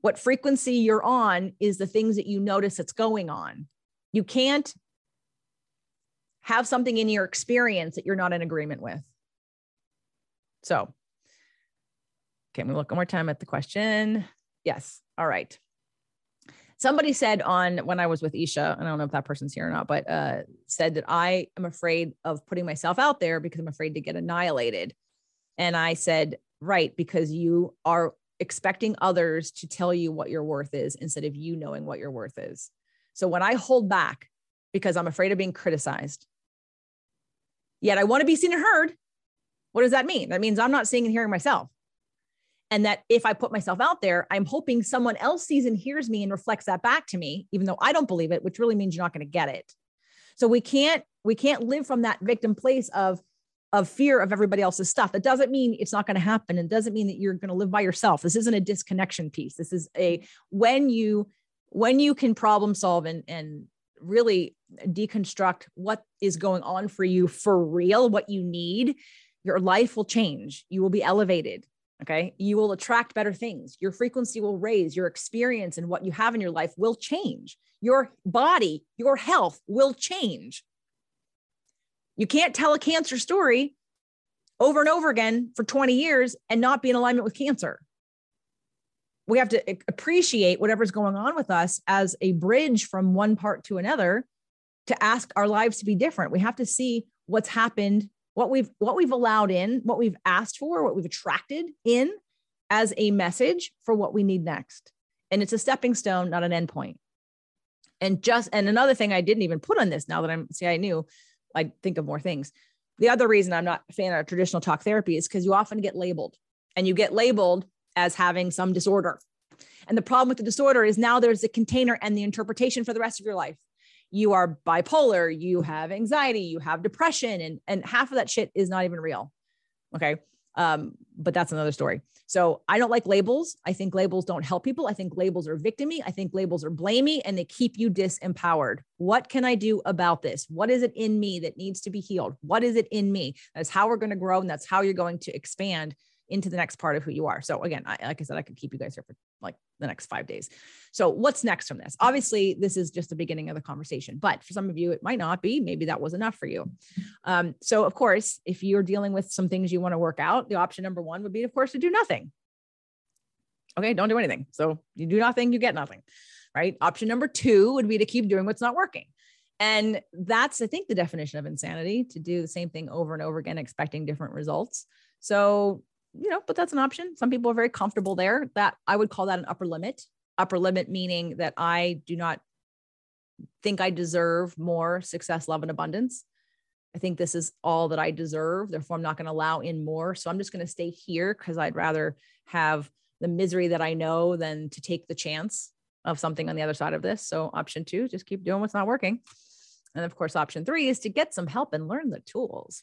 What frequency you're on is the things that you notice that's going on. You can't have something in your experience that you're not in agreement with. So, can we look one more time at the question. Yes. All right somebody said on when I was with Isha, and I don't know if that person's here or not, but uh, said that I am afraid of putting myself out there because I'm afraid to get annihilated. And I said, right, because you are expecting others to tell you what your worth is instead of you knowing what your worth is. So when I hold back because I'm afraid of being criticized, yet I want to be seen and heard, what does that mean? That means I'm not seeing and hearing myself. And that if I put myself out there, I'm hoping someone else sees and hears me and reflects that back to me, even though I don't believe it, which really means you're not going to get it. So we can't we can't live from that victim place of of fear of everybody else's stuff. That doesn't mean it's not going to happen. and doesn't mean that you're going to live by yourself. This isn't a disconnection piece. This is a when you when you can problem solve and and really deconstruct what is going on for you for real, what you need, your life will change. You will be elevated. Okay. You will attract better things. Your frequency will raise. Your experience and what you have in your life will change. Your body, your health will change. You can't tell a cancer story over and over again for 20 years and not be in alignment with cancer. we have to appreciate whatever's going on with us as a bridge from one part to another to ask our lives to be different. We have to see what's happened, what we've what we've allowed in, what we've asked for, what we've attracted in as a message for what we need next. And it's a stepping stone, not an endpoint. And just and another thing I didn't even put on this now that I'm see I knew I think of more things. The other reason I'm not a fan of traditional talk therapy is because you often get labeled and you get labeled as having some disorder. And the problem with the disorder is now there's a container and the interpretation for the rest of your life. You are bipolar, you have anxiety, you have depression, and, and half of that shit is not even real. Okay. Um, but that's another story. So I don't like labels. I think labels don't help people. I think labels are victimy. I think labels are blamey and they keep you disempowered. What can I do about this? What is it in me that needs to be healed? What is it in me? That's how we're going to grow and that's how you're going to expand into the next part of who you are. So again, I, like I said, I could keep you guys here for like the next five days. So what's next from this? Obviously, this is just the beginning of the conversation, but for some of you, it might not be. Maybe that was enough for you. Um, so of course, if you're dealing with some things you want to work out, the option number one would be, of course, to do nothing. Okay, don't do anything. So you do nothing, you get nothing. Right. Option number two would be to keep doing what's not working. And that's, I think, the definition of insanity to do the same thing over and over again, expecting different results. So you know, but that's an option. Some people are very comfortable there. That I would call that an upper limit. Upper limit meaning that I do not think I deserve more success, love, and abundance. I think this is all that I deserve. Therefore, I'm not going to allow in more. So I'm just going to stay here because I'd rather have the misery that I know than to take the chance of something on the other side of this. So option two, just keep doing what's not working. And of course, option three is to get some help and learn the tools.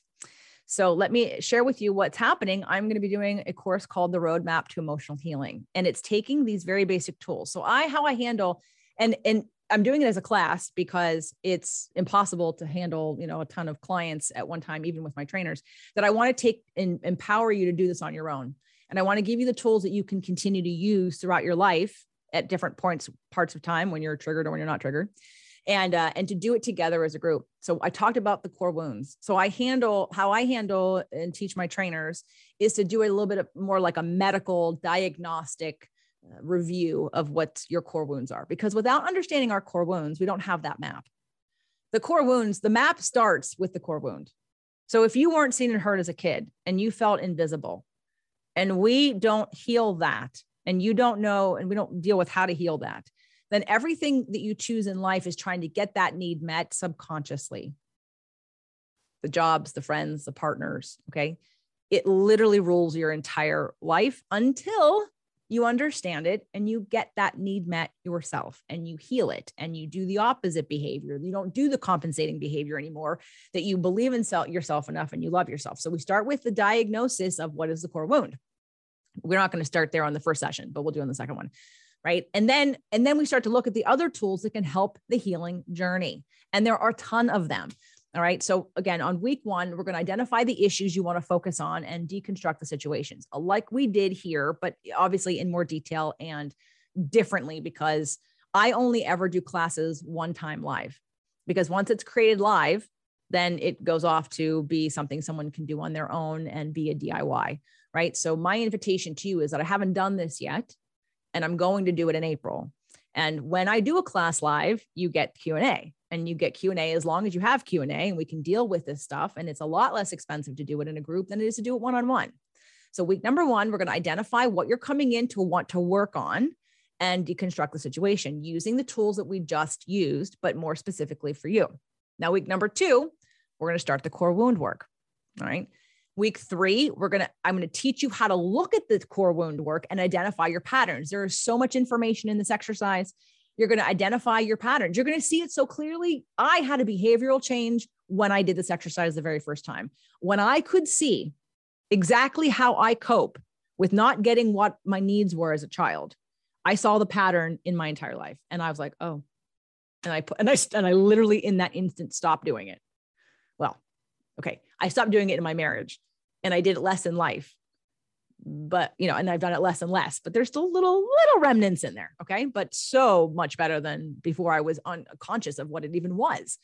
So let me share with you what's happening. I'm going to be doing a course called the Roadmap to Emotional Healing, and it's taking these very basic tools. So I how I handle and and I'm doing it as a class because it's impossible to handle, you know, a ton of clients at one time, even with my trainers. That I want to take and empower you to do this on your own, and I want to give you the tools that you can continue to use throughout your life at different points parts of time when you're triggered or when you're not triggered and uh, and to do it together as a group. So I talked about the core wounds. So I handle how I handle and teach my trainers is to do a little bit of more like a medical diagnostic uh, review of what your core wounds are because without understanding our core wounds, we don't have that map. The core wounds, the map starts with the core wound. So if you weren't seen and heard as a kid and you felt invisible, and we don't heal that, and you don't know, and we don't deal with how to heal that, then everything that you choose in life is trying to get that need met subconsciously. The jobs, the friends, the partners. Okay. It literally rules your entire life until you understand it and you get that need met yourself and you heal it and you do the opposite behavior. You don't do the compensating behavior anymore, that you believe in yourself enough and you love yourself. So we start with the diagnosis of what is the core wound. We're not going to start there on the first session, but we'll do on the second one right? And then and then we start to look at the other tools that can help the healing journey. And there are a ton of them all right? So again on week one we're going to identify the issues you want to focus on and deconstruct the situations like we did here but obviously in more detail and differently because i only ever do classes one time live. Because once it's created live then it goes off to be something someone can do on their own and be a diy right? So my invitation to you is that i haven't done this yet and I'm going to do it in April. And when I do a class live, you get Q&A and you get Q&A as long as you have Q&A and we can deal with this stuff and it's a lot less expensive to do it in a group than it is to do it one-on-one. So week number 1, we're going to identify what you're coming in to want to work on and deconstruct the situation using the tools that we just used but more specifically for you. Now week number 2, we're going to start the core wound work. All right. Week three, we're going to, I'm going to teach you how to look at the core wound work and identify your patterns. There is so much information in this exercise. You're going to identify your patterns. You're going to see it so clearly. I had a behavioral change when I did this exercise the very first time. When I could see exactly how I cope with not getting what my needs were as a child, I saw the pattern in my entire life. And I was like, oh, and I put, and I, and I literally in that instant stopped doing it. Well, okay. I stopped doing it in my marriage and I did it less in life. But you know, and I've done it less and less, but there's still little little remnants in there. Okay. But so much better than before I was unconscious of what it even was.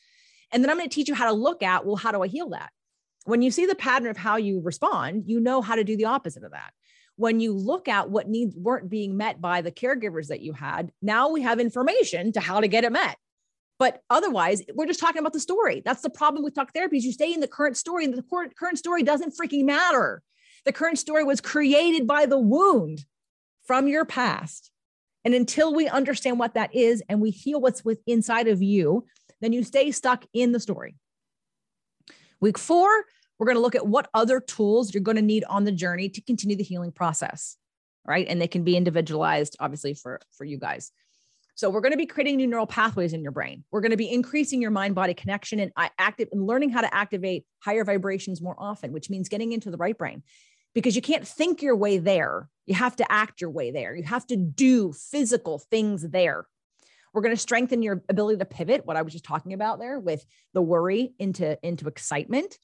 And then I'm going to teach you how to look at, well, how do I heal that? When you see the pattern of how you respond, you know how to do the opposite of that. when you look at what needs weren't being met by the caregivers that you had, now we have information to how to get it met. But otherwise, we're just talking about the story. That's the problem with talk therapy is you stay in the current story and the current story doesn't freaking matter. The current story was created by the wound from your past. And until we understand what that is and we heal what's with inside of you, then you stay stuck in the story. Week four, we're going to look at what other tools you're going to need on the journey to continue the healing process. Right. And they can be individualized, obviously, for, for you guys. So we're going to be creating new neural pathways in your brain. We're going to be increasing your mind body connection and uh, active and learning how to activate higher vibrations more often, which means getting into the right brain because you can't think your way there. You have to act your way there. You have to do physical things there. We're going to strengthen your ability to pivot, what I was just talking about there with the worry into, into excitement.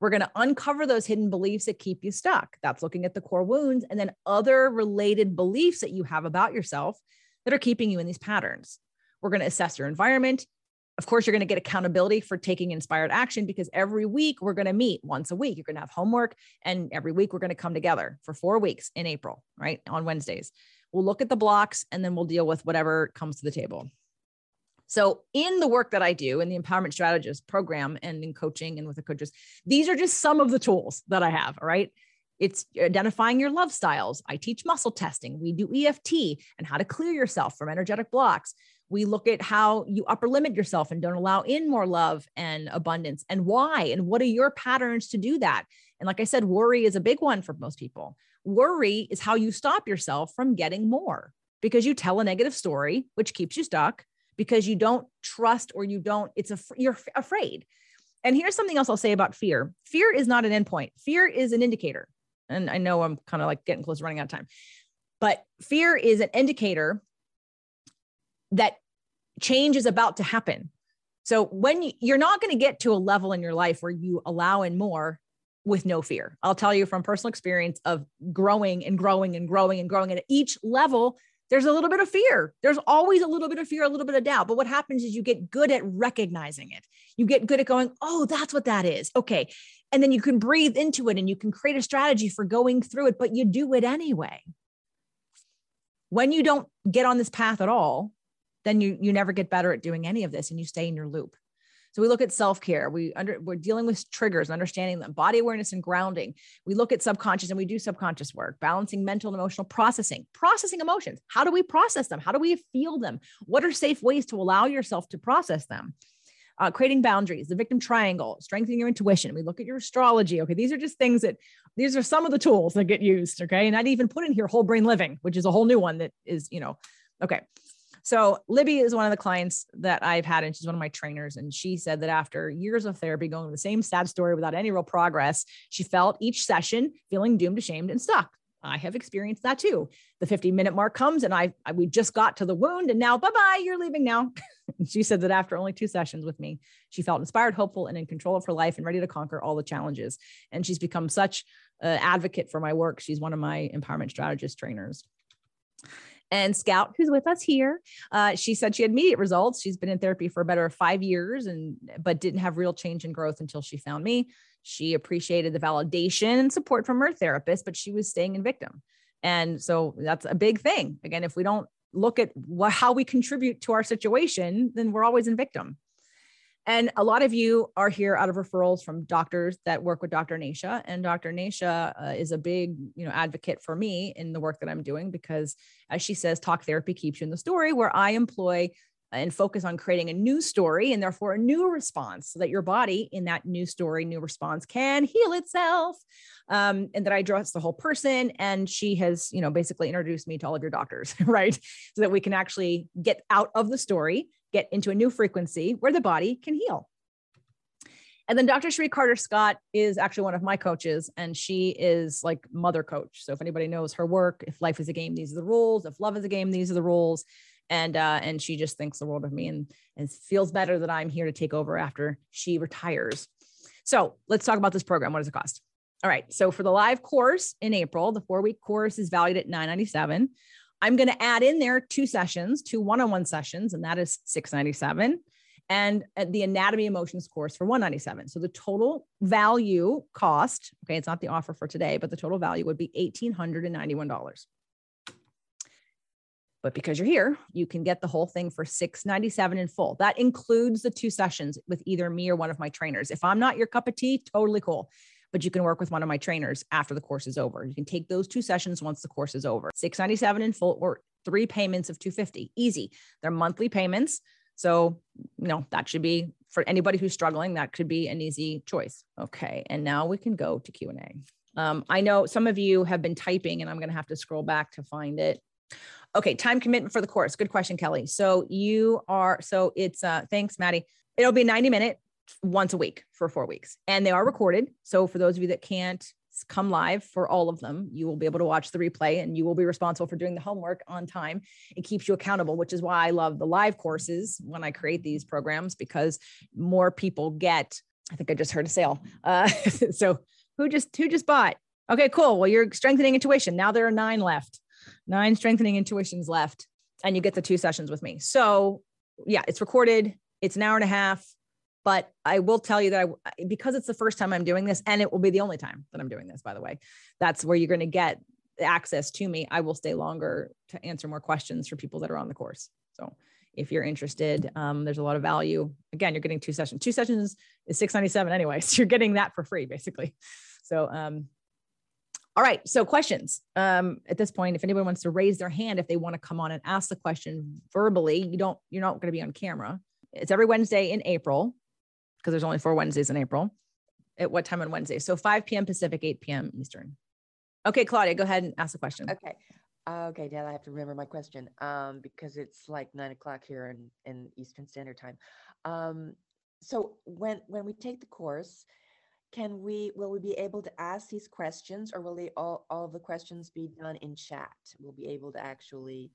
We're going to uncover those hidden beliefs that keep you stuck. That's looking at the core wounds and then other related beliefs that you have about yourself that are keeping you in these patterns. We're going to assess your environment. Of course, you're going to get accountability for taking inspired action because every week we're going to meet once a week. You're going to have homework, and every week we're going to come together for four weeks in April, right? On Wednesdays. We'll look at the blocks and then we'll deal with whatever comes to the table. So, in the work that I do in the Empowerment Strategist program and in coaching and with the coaches, these are just some of the tools that I have. All right. It's identifying your love styles. I teach muscle testing. We do EFT and how to clear yourself from energetic blocks. We look at how you upper limit yourself and don't allow in more love and abundance and why and what are your patterns to do that. And like I said, worry is a big one for most people. Worry is how you stop yourself from getting more because you tell a negative story, which keeps you stuck because you don't trust or you don't, it's a, you're afraid. And here's something else I'll say about fear fear is not an endpoint, fear is an indicator and I know I'm kind of like getting close to running out of time, but fear is an indicator that change is about to happen. So when you, you're not going to get to a level in your life where you allow in more with no fear. I'll tell you from personal experience of growing and growing and growing and growing. And at each level, there's a little bit of fear. There's always a little bit of fear, a little bit of doubt. But what happens is you get good at recognizing it. You get good at going, oh, that's what that is. Okay. And then you can breathe into it and you can create a strategy for going through it, but you do it anyway. When you don't get on this path at all, then you you never get better at doing any of this and you stay in your loop. So we look at self-care. We under we're dealing with triggers, understanding them, body awareness and grounding. We look at subconscious and we do subconscious work, balancing mental and emotional processing, processing emotions. How do we process them? How do we feel them? What are safe ways to allow yourself to process them? uh, creating boundaries, the victim triangle, strengthening your intuition. We look at your astrology. Okay, these are just things that these are some of the tools that get used. Okay, and I'd even put in here whole brain living, which is a whole new one that is, you know, okay. So Libby is one of the clients that I've had, and she's one of my trainers. And she said that after years of therapy, going the same sad story without any real progress, she felt each session feeling doomed, ashamed, and stuck. I have experienced that too. The 50 minute mark comes and I, I we just got to the wound and now bye bye, you're leaving now. she said that after only two sessions with me, she felt inspired, hopeful, and in control of her life and ready to conquer all the challenges. And she's become such an advocate for my work. She's one of my empowerment strategist trainers. And Scout, who's with us here, uh, she said she had immediate results. She's been in therapy for a better five years, and but didn't have real change and growth until she found me. She appreciated the validation and support from her therapist, but she was staying in victim. And so that's a big thing. Again, if we don't look at what, how we contribute to our situation, then we're always in victim. And a lot of you are here out of referrals from doctors that work with Dr. Nasha. And Dr. Nasha uh, is a big, you know, advocate for me in the work that I'm doing because, as she says, talk therapy keeps you in the story. Where I employ and focus on creating a new story and therefore a new response so that your body in that new story, new response can heal itself. Um, and that I address the whole person. And she has, you know, basically introduced me to all of your doctors, right? So that we can actually get out of the story, get into a new frequency where the body can heal. And then Dr. Cherie Carter Scott is actually one of my coaches, and she is like mother coach. So if anybody knows her work, if life is a game, these are the rules. If love is a game, these are the rules and uh, and she just thinks the world of me and and feels better that I'm here to take over after she retires. So let's talk about this program. What does it cost? All right. So for the live course in April, the four week course is valued at 997. I'm going to add in there two sessions, two one on one sessions, and that is 697. and the anatomy emotions course for 197 so the total value cost okay it's not the offer for today but the total value would be $1891 but because you're here you can get the whole thing for 697 in full. That includes the two sessions with either me or one of my trainers. If i'm not your cup of tea totally cool but you can work with one of my trainers after the course is over you can take those two sessions once the course is over 697 in full or three payments of 250 easy they're monthly payments so, you know, that should be for anybody who's struggling, that could be an easy choice. Okay. And now we can go to Q&A. Um, I know some of you have been typing and I'm going to have to scroll back to find it. Okay. Time commitment for the course. Good question, Kelly. So you are, so it's, uh, thanks, Maddie. It'll be 90 minute once a week for four weeks and they are recorded. So for those of you that can't come live for all of them. You will be able to watch the replay and you will be responsible for doing the homework on time. It keeps you accountable, which is why I love the live courses when I create these programs because more people get. I think I just heard a sale. Uh, so who just who just bought? Okay, cool. Well, you're strengthening intuition. Now there are nine left, nine strengthening intuitions left, and you get the two sessions with me. So yeah, it's recorded. It's an hour and a half. But I will tell you that I, because it's the first time I'm doing this, and it will be the only time that I'm doing this, by the way, that's where you're going to get access to me. I will stay longer to answer more questions for people that are on the course. So if you're interested, um, there's a lot of value. Again, you're getting two sessions. Two sessions is 697 anyway. So you're getting that for free, basically. So um, all right. So questions. Um, at this point, if anyone wants to raise their hand, if they want to come on and ask the question verbally, you don't, you're not going to be on camera. It's every Wednesday in April because there's only four Wednesdays in April. At what time on Wednesday? So 5 p.m. Pacific, 8 p.m. Eastern. Okay, Claudia, go ahead and ask the question. Okay. Okay, now I have to remember my question um, because it's like nine o'clock here in, in Eastern Standard Time. Um, so when when we take the course, can we will we be able to ask these questions, or will they all all of the questions be done in chat? We'll be able to actually,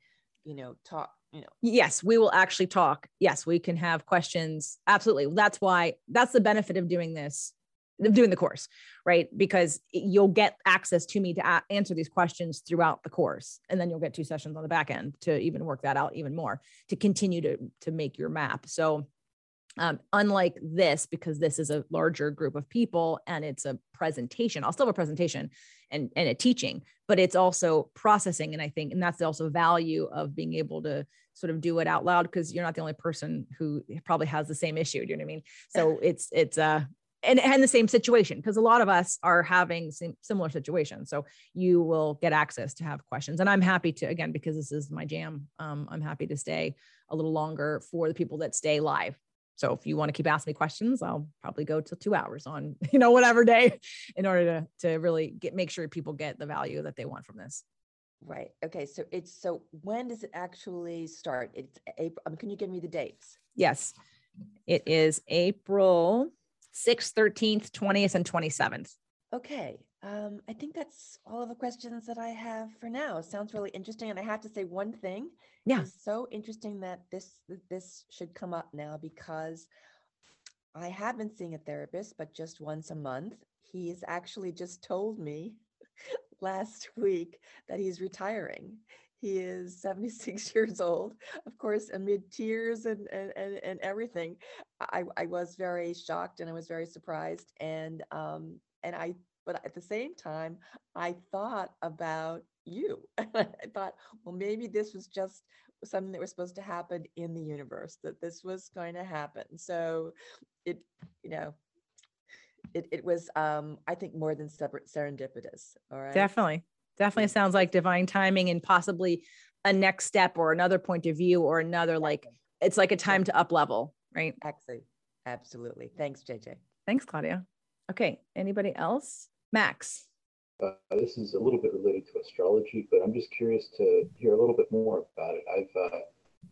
you know, talk you know. Yes we will actually talk. Yes we can have questions. Absolutely. That's why that's the benefit of doing this of doing the course right? Because you'll get access to me to answer these questions throughout the course and then you'll get two sessions on the back end to even work that out even more to continue to to make your map. So um, unlike this, because this is a larger group of people and it's a presentation, I'll still have a presentation and, and a teaching, but it's also processing. And I think, and that's also value of being able to sort of do it out loud because you're not the only person who probably has the same issue. Do you know what I mean? So it's, it's, uh, and, and the same situation because a lot of us are having similar situations. So you will get access to have questions. And I'm happy to, again, because this is my jam, um, I'm happy to stay a little longer for the people that stay live so if you want to keep asking me questions, I'll probably go till two hours on, you know, whatever day in order to, to really get, make sure people get the value that they want from this. Right. Okay. So it's, so when does it actually start? It's April. Um, can you give me the dates? Yes. It is April 6th, 13th, 20th, and 27th. Okay. Um, I think that's all of the questions that I have for now. Sounds really interesting. And I have to say one thing. Yeah. It's so interesting that this this should come up now because I have been seeing a therapist, but just once a month. He's actually just told me last week that he's retiring. He is 76 years old, of course, amid tears and and and, and everything. I, I was very shocked and I was very surprised. And um and I but at the same time, I thought about you. I thought, well, maybe this was just something that was supposed to happen in the universe, that this was going to happen. So it, you know, it, it was, um, I think, more than separate serendipitous. All right. Definitely. Definitely sounds like divine timing and possibly a next step or another point of view or another, like, it's like a time to up level, right? Absolutely. Absolutely. Thanks, JJ. Thanks, Claudia. Okay. Anybody else? Max. Uh, this is a little bit related to astrology, but I'm just curious to hear a little bit more about it. I've, uh,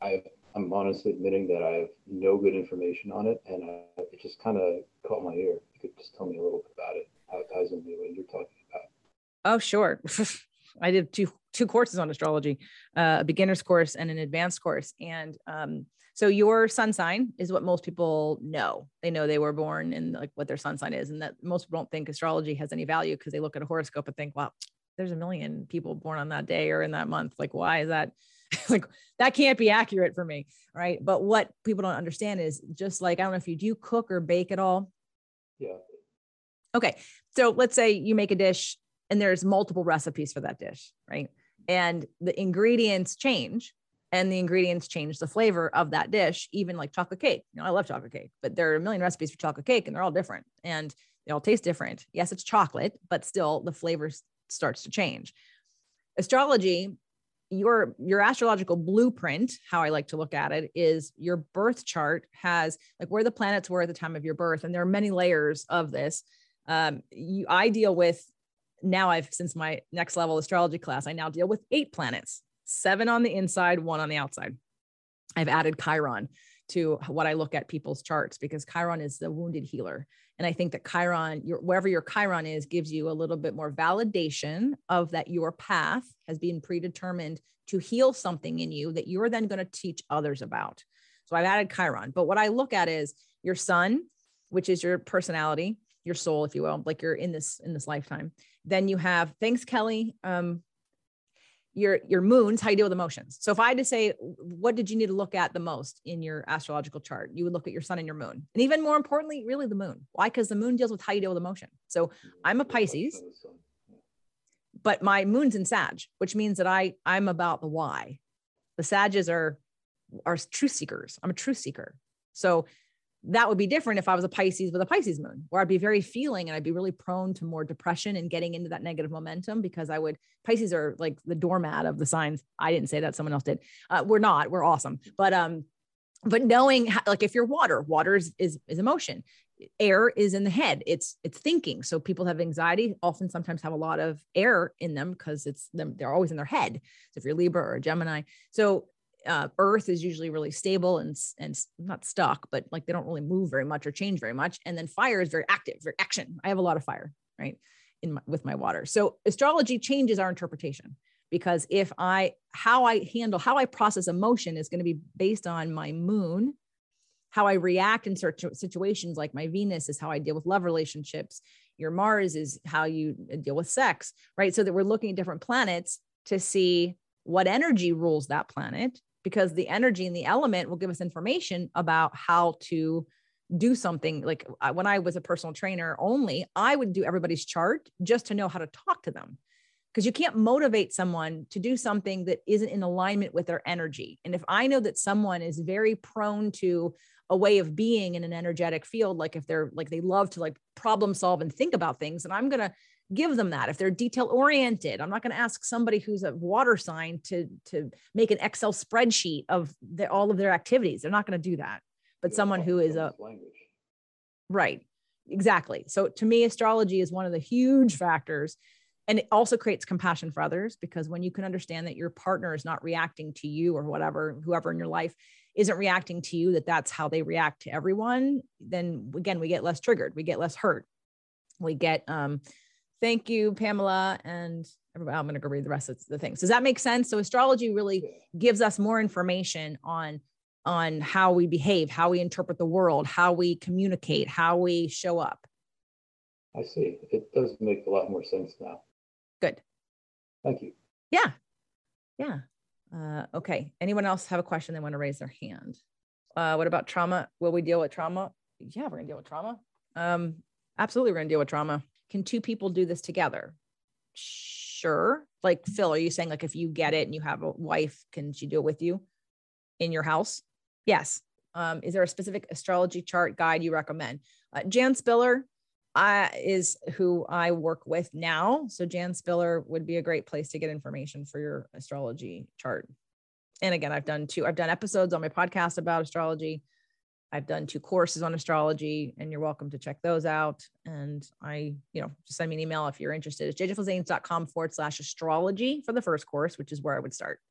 I've, I'm honestly admitting that I have no good information on it, and uh, it just kind of caught my ear. You could just tell me a little bit about it, how it ties into what you're talking about. Oh, sure. I did two two courses on astrology, uh, a beginner's course and an advanced course, and um, so your sun sign is what most people know. They know they were born and like what their sun sign is, and that most people don't think astrology has any value because they look at a horoscope and think, "Well, there's a million people born on that day or in that month. Like, why is that like that can't be accurate for me. Right. But what people don't understand is just like, I don't know if you do cook or bake at all. Yeah. Okay. So let's say you make a dish and there's multiple recipes for that dish, right? And the ingredients change and the ingredients change the flavor of that dish, even like chocolate cake. You know, I love chocolate cake, but there are a million recipes for chocolate cake and they're all different and they all taste different. Yes, it's chocolate, but still the flavor starts to change. Astrology your your astrological blueprint how i like to look at it is your birth chart has like where the planets were at the time of your birth and there are many layers of this um you i deal with now i've since my next level astrology class i now deal with eight planets seven on the inside one on the outside i've added chiron to what i look at people's charts because chiron is the wounded healer and I think that Chiron, your, wherever your Chiron is, gives you a little bit more validation of that your path has been predetermined to heal something in you that you're then going to teach others about. So I've added Chiron. But what I look at is your sun, which is your personality, your soul, if you will, like you're in this in this lifetime. Then you have thanks, Kelly. Um, your your moons how you deal with emotions. So if i had to say what did you need to look at the most in your astrological chart you would look at your sun and your moon. And even more importantly really the moon. Why? Because the moon deals with how you deal with emotion. So i'm a pisces but my moon's in sag which means that i i'm about the why. The sages are are truth seekers. I'm a truth seeker. So that would be different if I was a Pisces with a Pisces moon, where I'd be very feeling and I'd be really prone to more depression and getting into that negative momentum because I would, Pisces are like the doormat of the signs. I didn't say that, someone else did. Uh, we're not, we're awesome. But, um, but knowing how, like if you're water, water is, is, is emotion. Air is in the head. It's, it's thinking. So people have anxiety often sometimes have a lot of air in them because it's them, they're always in their head. So if you're Libra or Gemini, so uh, earth is usually really stable and and not stuck but like they don't really move very much or change very much and then fire is very active very action. I have a lot of fire right in my, with my water. So astrology changes our interpretation because if i how i handle how i process emotion is going to be based on my moon how i react in certain situations like my venus is how i deal with love relationships your mars is how you uh, deal with sex right? So that we're looking at different planets to see what energy rules that planet because the energy and the element will give us information about how to do something like when I was a personal trainer only, I would do everybody's chart just to know how to talk to them. Because you can't motivate someone to do something that isn't in alignment with their energy. And if I know that someone is very prone to a way of being in an energetic field, like if they're like they love to like problem solve and think about things, and I'm gonna give them that if they're detail oriented. I'm not going to ask somebody who's a water sign to to make an excel spreadsheet of the, all of their activities. They're not going to do that. But yeah, someone who is a language. Right exactly. So to me astrology is one of the huge factors and it also creates compassion for others because when you can understand that your partner is not reacting to you or whatever whoever in your life isn't reacting to you that that's how they react to everyone then again we get less triggered we get less hurt. We get um Thank you, Pamela. And everybody, I'm going to go read the rest of the things. Does that make sense? So astrology really gives us more information on on how we behave, how we interpret the world, how we communicate, how we show up. I see. It does make a lot more sense now. Good. Thank you. Yeah. Yeah. Uh, okay. Anyone else have a question they want to raise their hand? Uh, what about trauma? Will we deal with trauma? Yeah, we're going to deal with trauma. Um, absolutely, we're going to deal with trauma can two people do this together? Sure. Like Phil, are you saying like if you get it and you have a wife, can she do it with you in your house? Yes. Um, is there a specific astrology chart guide you recommend? Uh, Jan Spiller uh, is who I work with now. So Jan Spiller would be a great place to get information for your astrology chart. And again, I've done two, I've done episodes on my podcast about astrology. I've done two courses on astrology, and you're welcome to check those out. And I, you know, just send me an email if you're interested. It's jjflizanes.com forward slash astrology for the first course, which is where I would start.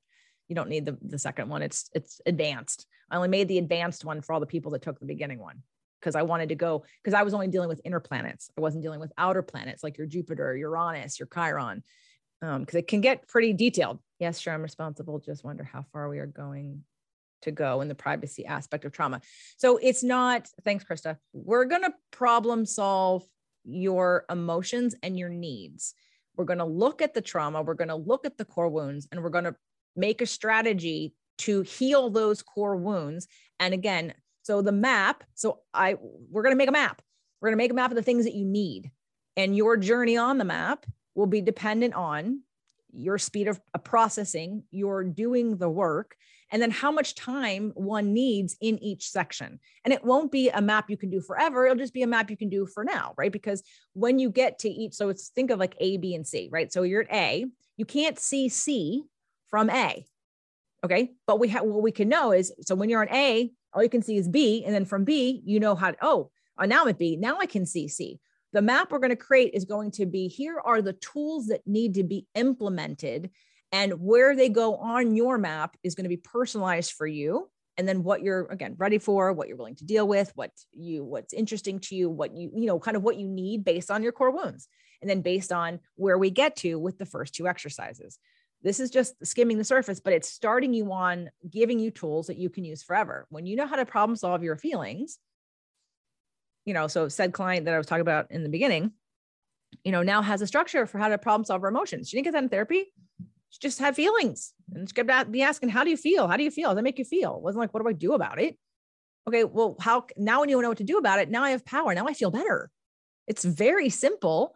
You don't need the, the second one. It's it's advanced. I only made the advanced one for all the people that took the beginning one because I wanted to go because I was only dealing with inner planets. I wasn't dealing with outer planets like your Jupiter, Uranus, your Chiron, because um, it can get pretty detailed. Yes, sure, I'm responsible. Just wonder how far we are going to go in the privacy aspect of trauma. So it's not, thanks, Krista. We're going to problem solve your emotions and your needs. We're going to look at the trauma, we're going to look at the core wounds, and we're going to make a strategy to heal those core wounds. And again, so the map, so I we're going to make a map. We're going to make a map of the things that you need. And your journey on the map will be dependent on your speed of processing, your doing the work, and then how much time one needs in each section. And it won't be a map you can do forever. It'll just be a map you can do for now, right? Because when you get to each, so it's think of like A, B, and C, right? So you're at A, you can't see C from A. Okay. But we have what we can know is so when you're on A, all you can see is B. And then from B, you know how to, oh, uh, now I'm at B. Now I can see C. The map we're going to create is going to be here are the tools that need to be implemented. And where they go on your map is going to be personalized for you. And then what you're again ready for, what you're willing to deal with, what you what's interesting to you, what you, you know, kind of what you need based on your core wounds. And then based on where we get to with the first two exercises. This is just skimming the surface, but it's starting you on giving you tools that you can use forever. When you know how to problem solve your feelings, you know, so said client that I was talking about in the beginning, you know, now has a structure for how to problem solve her emotions. She didn't get that in therapy. She just had feelings and she kept be asking, how do you feel? How do you feel? Does that make you feel? It wasn't like, what do I do about it? Okay, well, how now when you know what to do about it, now I have power. Now I feel better. It's very simple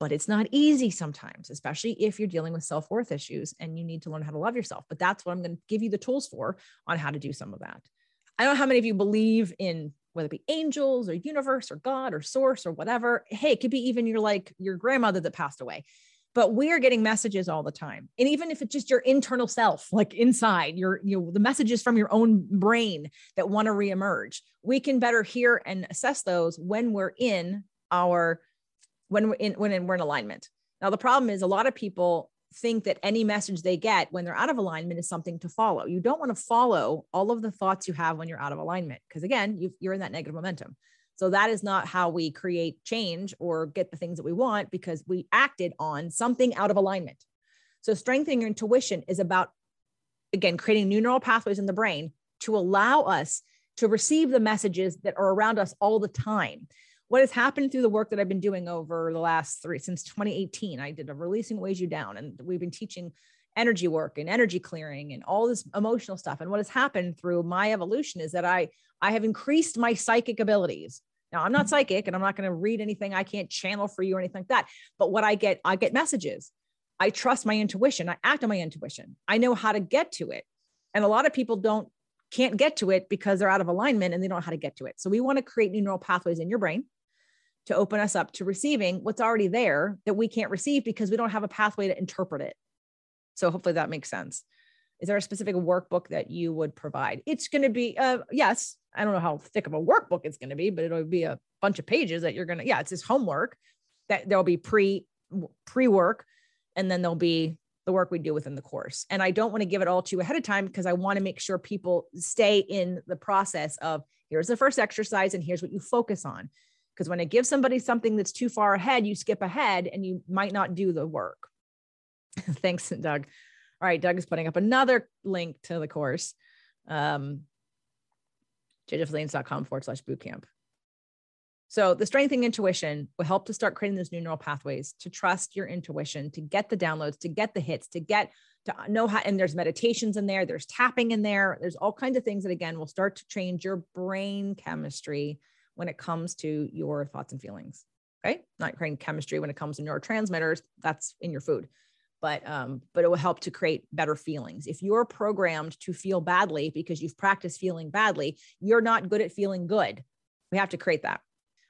but it's not easy sometimes, especially if you're dealing with self worth issues and you need to learn how to love yourself. But that's what I'm going to give you the tools for on how to do some of that. I don't know how many of you believe in whether it be angels or universe or God or source or whatever. Hey, it could be even your like your grandmother that passed away. But we are getting messages all the time. And even if it's just your internal self, like inside your, you know, the messages from your own brain that want to reemerge, we can better hear and assess those when we're in our when we're in when we're in alignment. Now the problem is a lot of people think that any message they get when they're out of alignment is something to follow. You don't want to follow all of the thoughts you have when you're out of alignment because again, you are in that negative momentum. So that is not how we create change or get the things that we want because we acted on something out of alignment. So strengthening your intuition is about again creating new neural pathways in the brain to allow us to receive the messages that are around us all the time what has happened through the work that I've been doing over the last three since 2018. I did a releasing weighs you down, and we've been teaching energy work and energy clearing and all this emotional stuff. And what has happened through my evolution is that I I have increased my psychic abilities. Now I'm not psychic and I'm not going to read anything I can't channel for you or anything like that. But what I get, I get messages. I trust my intuition. I act on my intuition. I know how to get to it. And a lot of people don't can't get to it because they're out of alignment and they don't know how to get to it. So we want to create new neural pathways in your brain to open us up to receiving what's already there that we can't receive because we don't have a pathway to interpret it. So hopefully that makes sense. Is there a specific workbook that you would provide? It's going to be, uh, yes, I don't know how thick of a workbook it's going to be, but it'll be a bunch of pages that you're going to, yeah, it's this homework that there'll be pre pre work and then there'll be the work we do within the course. And I don't want to give it all to you ahead of time because I want to make sure people stay in the process of here's the first exercise and here's what you focus on. Because when I give somebody something that's too far ahead, you skip ahead and you might not do the work. Thanks, Doug. All right, Doug is putting up another link to the course. Um, jjflizanes.com forward slash bootcamp. So the strengthening intuition will help to start creating those new neural pathways to trust your intuition, to get the downloads, to get the hits, to get to know how, and there's meditations in there, there's tapping in there, there's all kinds of things that again will start to change your brain chemistry when it comes to your thoughts and feelings. Okay. Not creating chemistry when it comes to neurotransmitters, that's in your food. But um, but it will help to create better feelings. If you're programmed to feel badly because you've practiced feeling badly, you're not good at feeling good. We have to create that.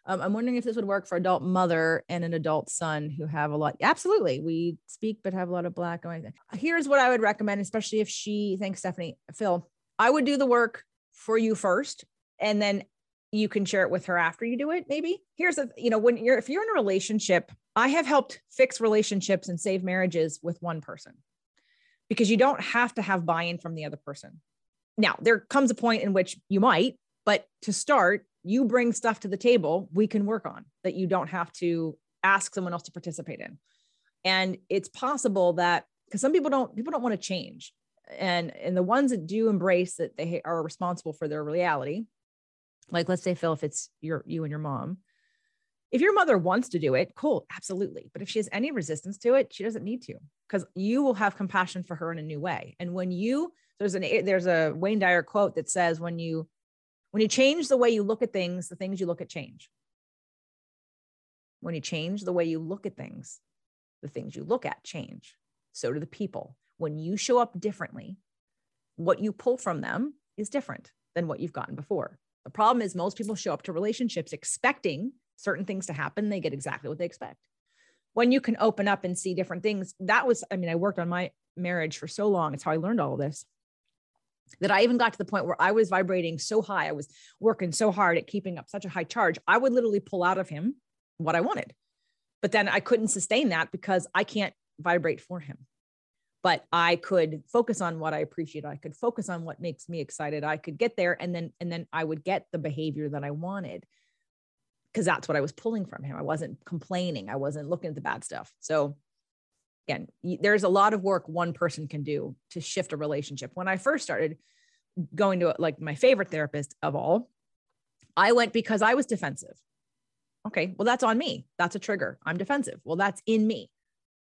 Um, I'm wondering if this would work for adult mother and an adult son who have a lot. Absolutely. We speak, but have a lot of black. Here's what I would recommend, especially if she, thanks, Stephanie, Phil, I would do the work for you first. And then you can share it with her after you do it maybe. Here's a you know when you're if you're in a relationship i have helped fix relationships and save marriages with one person because you don't have to have buy-in from the other person. Now there comes a point in which you might but to start you bring stuff to the table we can work on that you don't have to ask someone else to participate in. And it's possible that because some people don't people don't want to change. And and the ones that do embrace that they are responsible for their reality like let's say phil if it's your you and your mom If your mother wants to do it, cool, absolutely. But if she has any resistance to it, she doesn't need to because you will have compassion for her in a new way. And when you there's an there's a Wayne Dyer quote that says when you when you change the way you look at things, the things you look at change. When you change the way you look at things, the things you look at change. So do the people. When you show up differently, what you pull from them is different than what you've gotten before. The problem is most people show up to relationships expecting certain things to happen. They get exactly what they expect. When you can open up and see different things, that was, I mean, I worked on my marriage for so long. It's how I learned all this that I even got to the point where I was vibrating so high. I was working so hard at keeping up such a high charge. I would literally pull out of him what I wanted. But then I couldn't sustain that because I can't vibrate for him. But I could focus on what I appreciate. I could focus on what makes me excited. I could get there and then and then I would get the behavior that I wanted because that's what I was pulling from him. I wasn't complaining. I wasn't looking at the bad stuff. So again, there's a lot of work one person can do to shift a relationship. When I first started going to like my favorite therapist of all, I went because I was defensive. Okay, well, that's on me. That's a trigger. I'm defensive. Well, that's in me.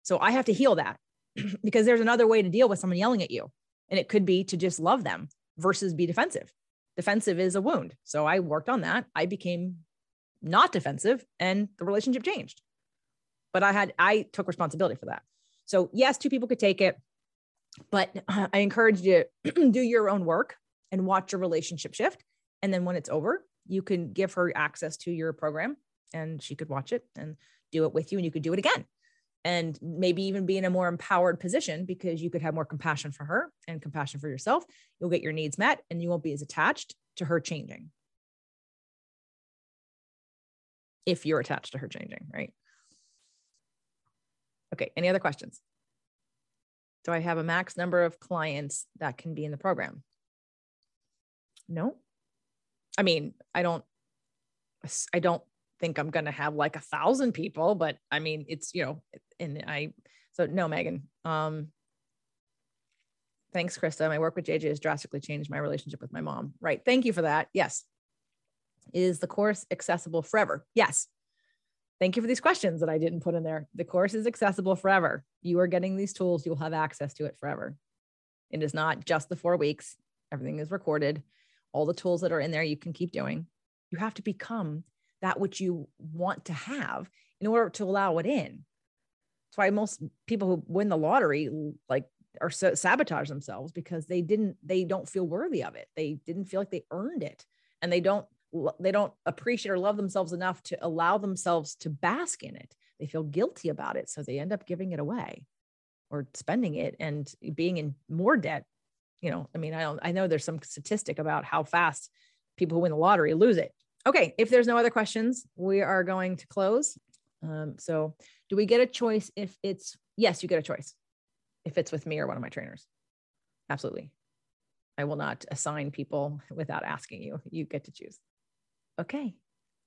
So I have to heal that because there's another way to deal with someone yelling at you. And it could be to just love them versus be defensive. Defensive is a wound. So I worked on that. I became not defensive and the relationship changed. But I had, I took responsibility for that. So, yes, two people could take it, but I encourage you to do your own work and watch your relationship shift. And then when it's over, you can give her access to your program and she could watch it and do it with you and you could do it again. And maybe even be in a more empowered position because you could have more compassion for her and compassion for yourself. You'll get your needs met and you won't be as attached to her changing. If you're attached to her changing, right? Okay, any other questions? Do I have a max number of clients that can be in the program? No. I mean, I don't I don't think I'm going to have like a thousand people, but I mean, it's, you know, and I, so no, Megan, um, thanks, Krista. My work with JJ has drastically changed my relationship with my mom. Right. Thank you for that. Yes. Is the course accessible forever? Yes. Thank you for these questions that I didn't put in there. The course is accessible forever. You are getting these tools, you'll have access to it forever. It is not just the four weeks, everything is recorded. All the tools that are in there, you can keep doing. You have to become that which you want to have in order to allow it in. That's why most people who win the lottery like are so sabotage themselves because they didn't they don't feel worthy of it. They didn't feel like they earned it and they don't they don't appreciate or love themselves enough to allow themselves to bask in it. They feel guilty about it. So they end up giving it away or spending it and being in more debt. You know, I mean, I don't, I know there's some statistic about how fast people who win the lottery lose it. Okay. If there's no other questions, we are going to close. Um, so do we get a choice if it's, yes, you get a choice if it's with me or one of my trainers. Absolutely. I will not assign people without asking you. You get to choose. Okay.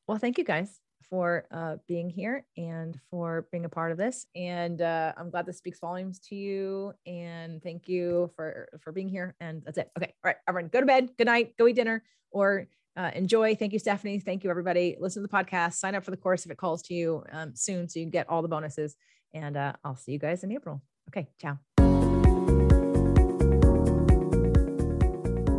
Well, thank you guys for uh, being here and for being a part of this. And uh, I'm glad this speaks volumes to you. And thank you for for being here. And that's it. Okay. All right, everyone, go to bed. Good night. Go eat dinner or uh, enjoy. Thank you, Stephanie. Thank you, everybody. Listen to the podcast. Sign up for the course if it calls to you um, soon, so you can get all the bonuses. And uh, I'll see you guys in April. Okay. Ciao.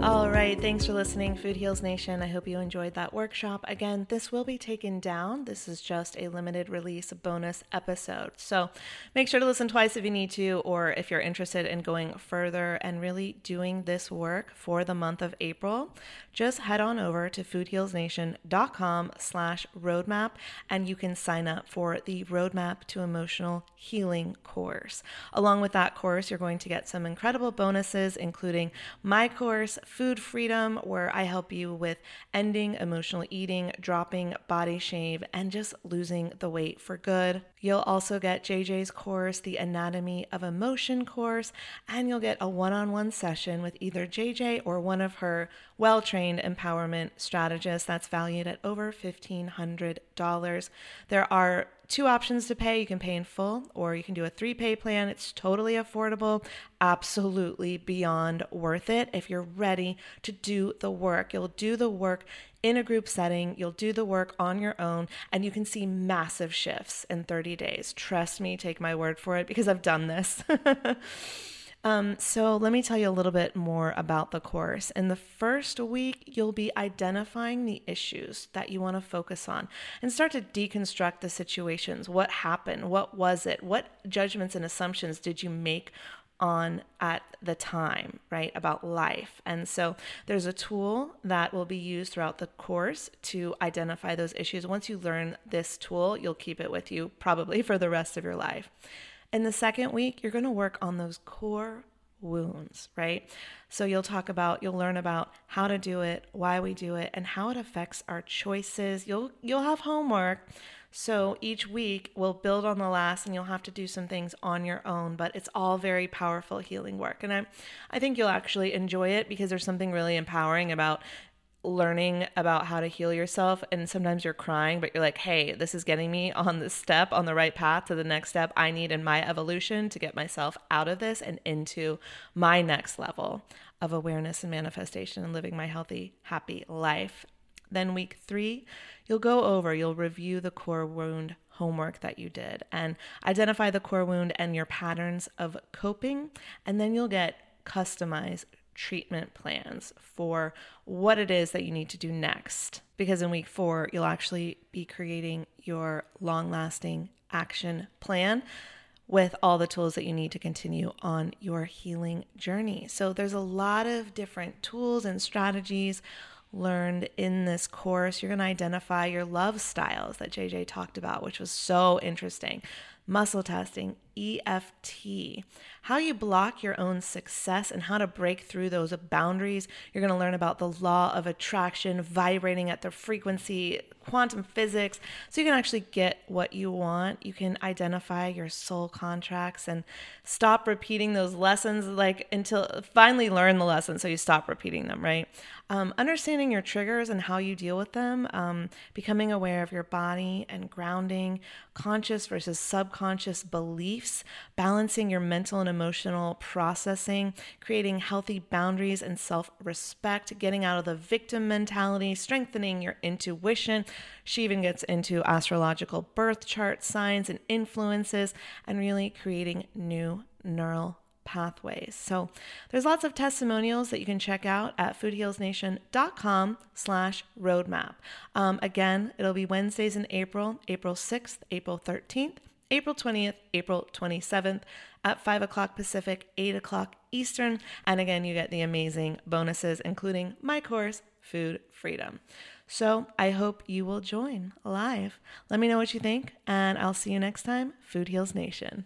All right, thanks for listening, Food Heals Nation. I hope you enjoyed that workshop. Again, this will be taken down. This is just a limited release bonus episode. So make sure to listen twice if you need to, or if you're interested in going further and really doing this work for the month of April, just head on over to foodhealsnation.com slash roadmap and you can sign up for the Roadmap to Emotional Healing course. Along with that course, you're going to get some incredible bonuses, including my course, Food Freedom, where I help you with ending emotional eating, dropping body shame, and just losing the weight for good. You'll also get JJ's course, the Anatomy of Emotion course, and you'll get a one on one session with either JJ or one of her well trained empowerment strategists that's valued at over $1,500. There are two options to pay. You can pay in full or you can do a three pay plan. It's totally affordable, absolutely beyond worth it if you're ready to do the work. You'll do the work in a group setting, you'll do the work on your own, and you can see massive shifts in 30 days. Trust me, take my word for it because I've done this. Um, so, let me tell you a little bit more about the course. In the first week, you'll be identifying the issues that you want to focus on and start to deconstruct the situations. What happened? What was it? What judgments and assumptions did you make on at the time, right, about life. And so there's a tool that will be used throughout the course to identify those issues. Once you learn this tool, you'll keep it with you probably for the rest of your life. In the second week, you're going to work on those core wounds, right? So you'll talk about you'll learn about how to do it, why we do it, and how it affects our choices. You'll you'll have homework. So each week we'll build on the last and you'll have to do some things on your own, but it's all very powerful healing work. And I I think you'll actually enjoy it because there's something really empowering about learning about how to heal yourself and sometimes you're crying but you're like hey this is getting me on the step on the right path to the next step i need in my evolution to get myself out of this and into my next level of awareness and manifestation and living my healthy happy life. Then week 3 you'll go over you'll review the core wound homework that you did and identify the core wound and your patterns of coping and then you'll get customized treatment plans for what it is that you need to do next. Because in week four, you'll actually be creating your long lasting action plan with all the tools that you need to continue on your healing journey. So there's a lot of different tools and strategies learned in this course. You're going to identify your love styles that JJ talked about, which was so interesting. Muscle testing, EFT, how you block your own success and how to break through those boundaries. You're going to learn about the law of attraction, vibrating at the frequency, quantum physics, so you can actually get what you want. You can identify your soul contracts and stop repeating those lessons, like until finally learn the lesson so you stop repeating them, right? Um, understanding your triggers and how you deal with them, um, becoming aware of your body and grounding, conscious versus subconscious beliefs, balancing your mental and emotional processing, creating healthy boundaries and self respect, getting out of the victim mentality, strengthening your intuition. She even gets into astrological birth chart signs and influences and really creating new neural pathways. So there's lots of testimonials that you can check out at foodhealsnation.com slash roadmap. Um, again, it'll be Wednesdays in April, April 6th, April 13th, April 20th, April 27th at 5 o'clock Pacific, 8 o'clock Eastern. And again, you get the amazing bonuses, including my course, Food Freedom. So I hope you will join live. Let me know what you think, and I'll see you next time, Food Heals Nation.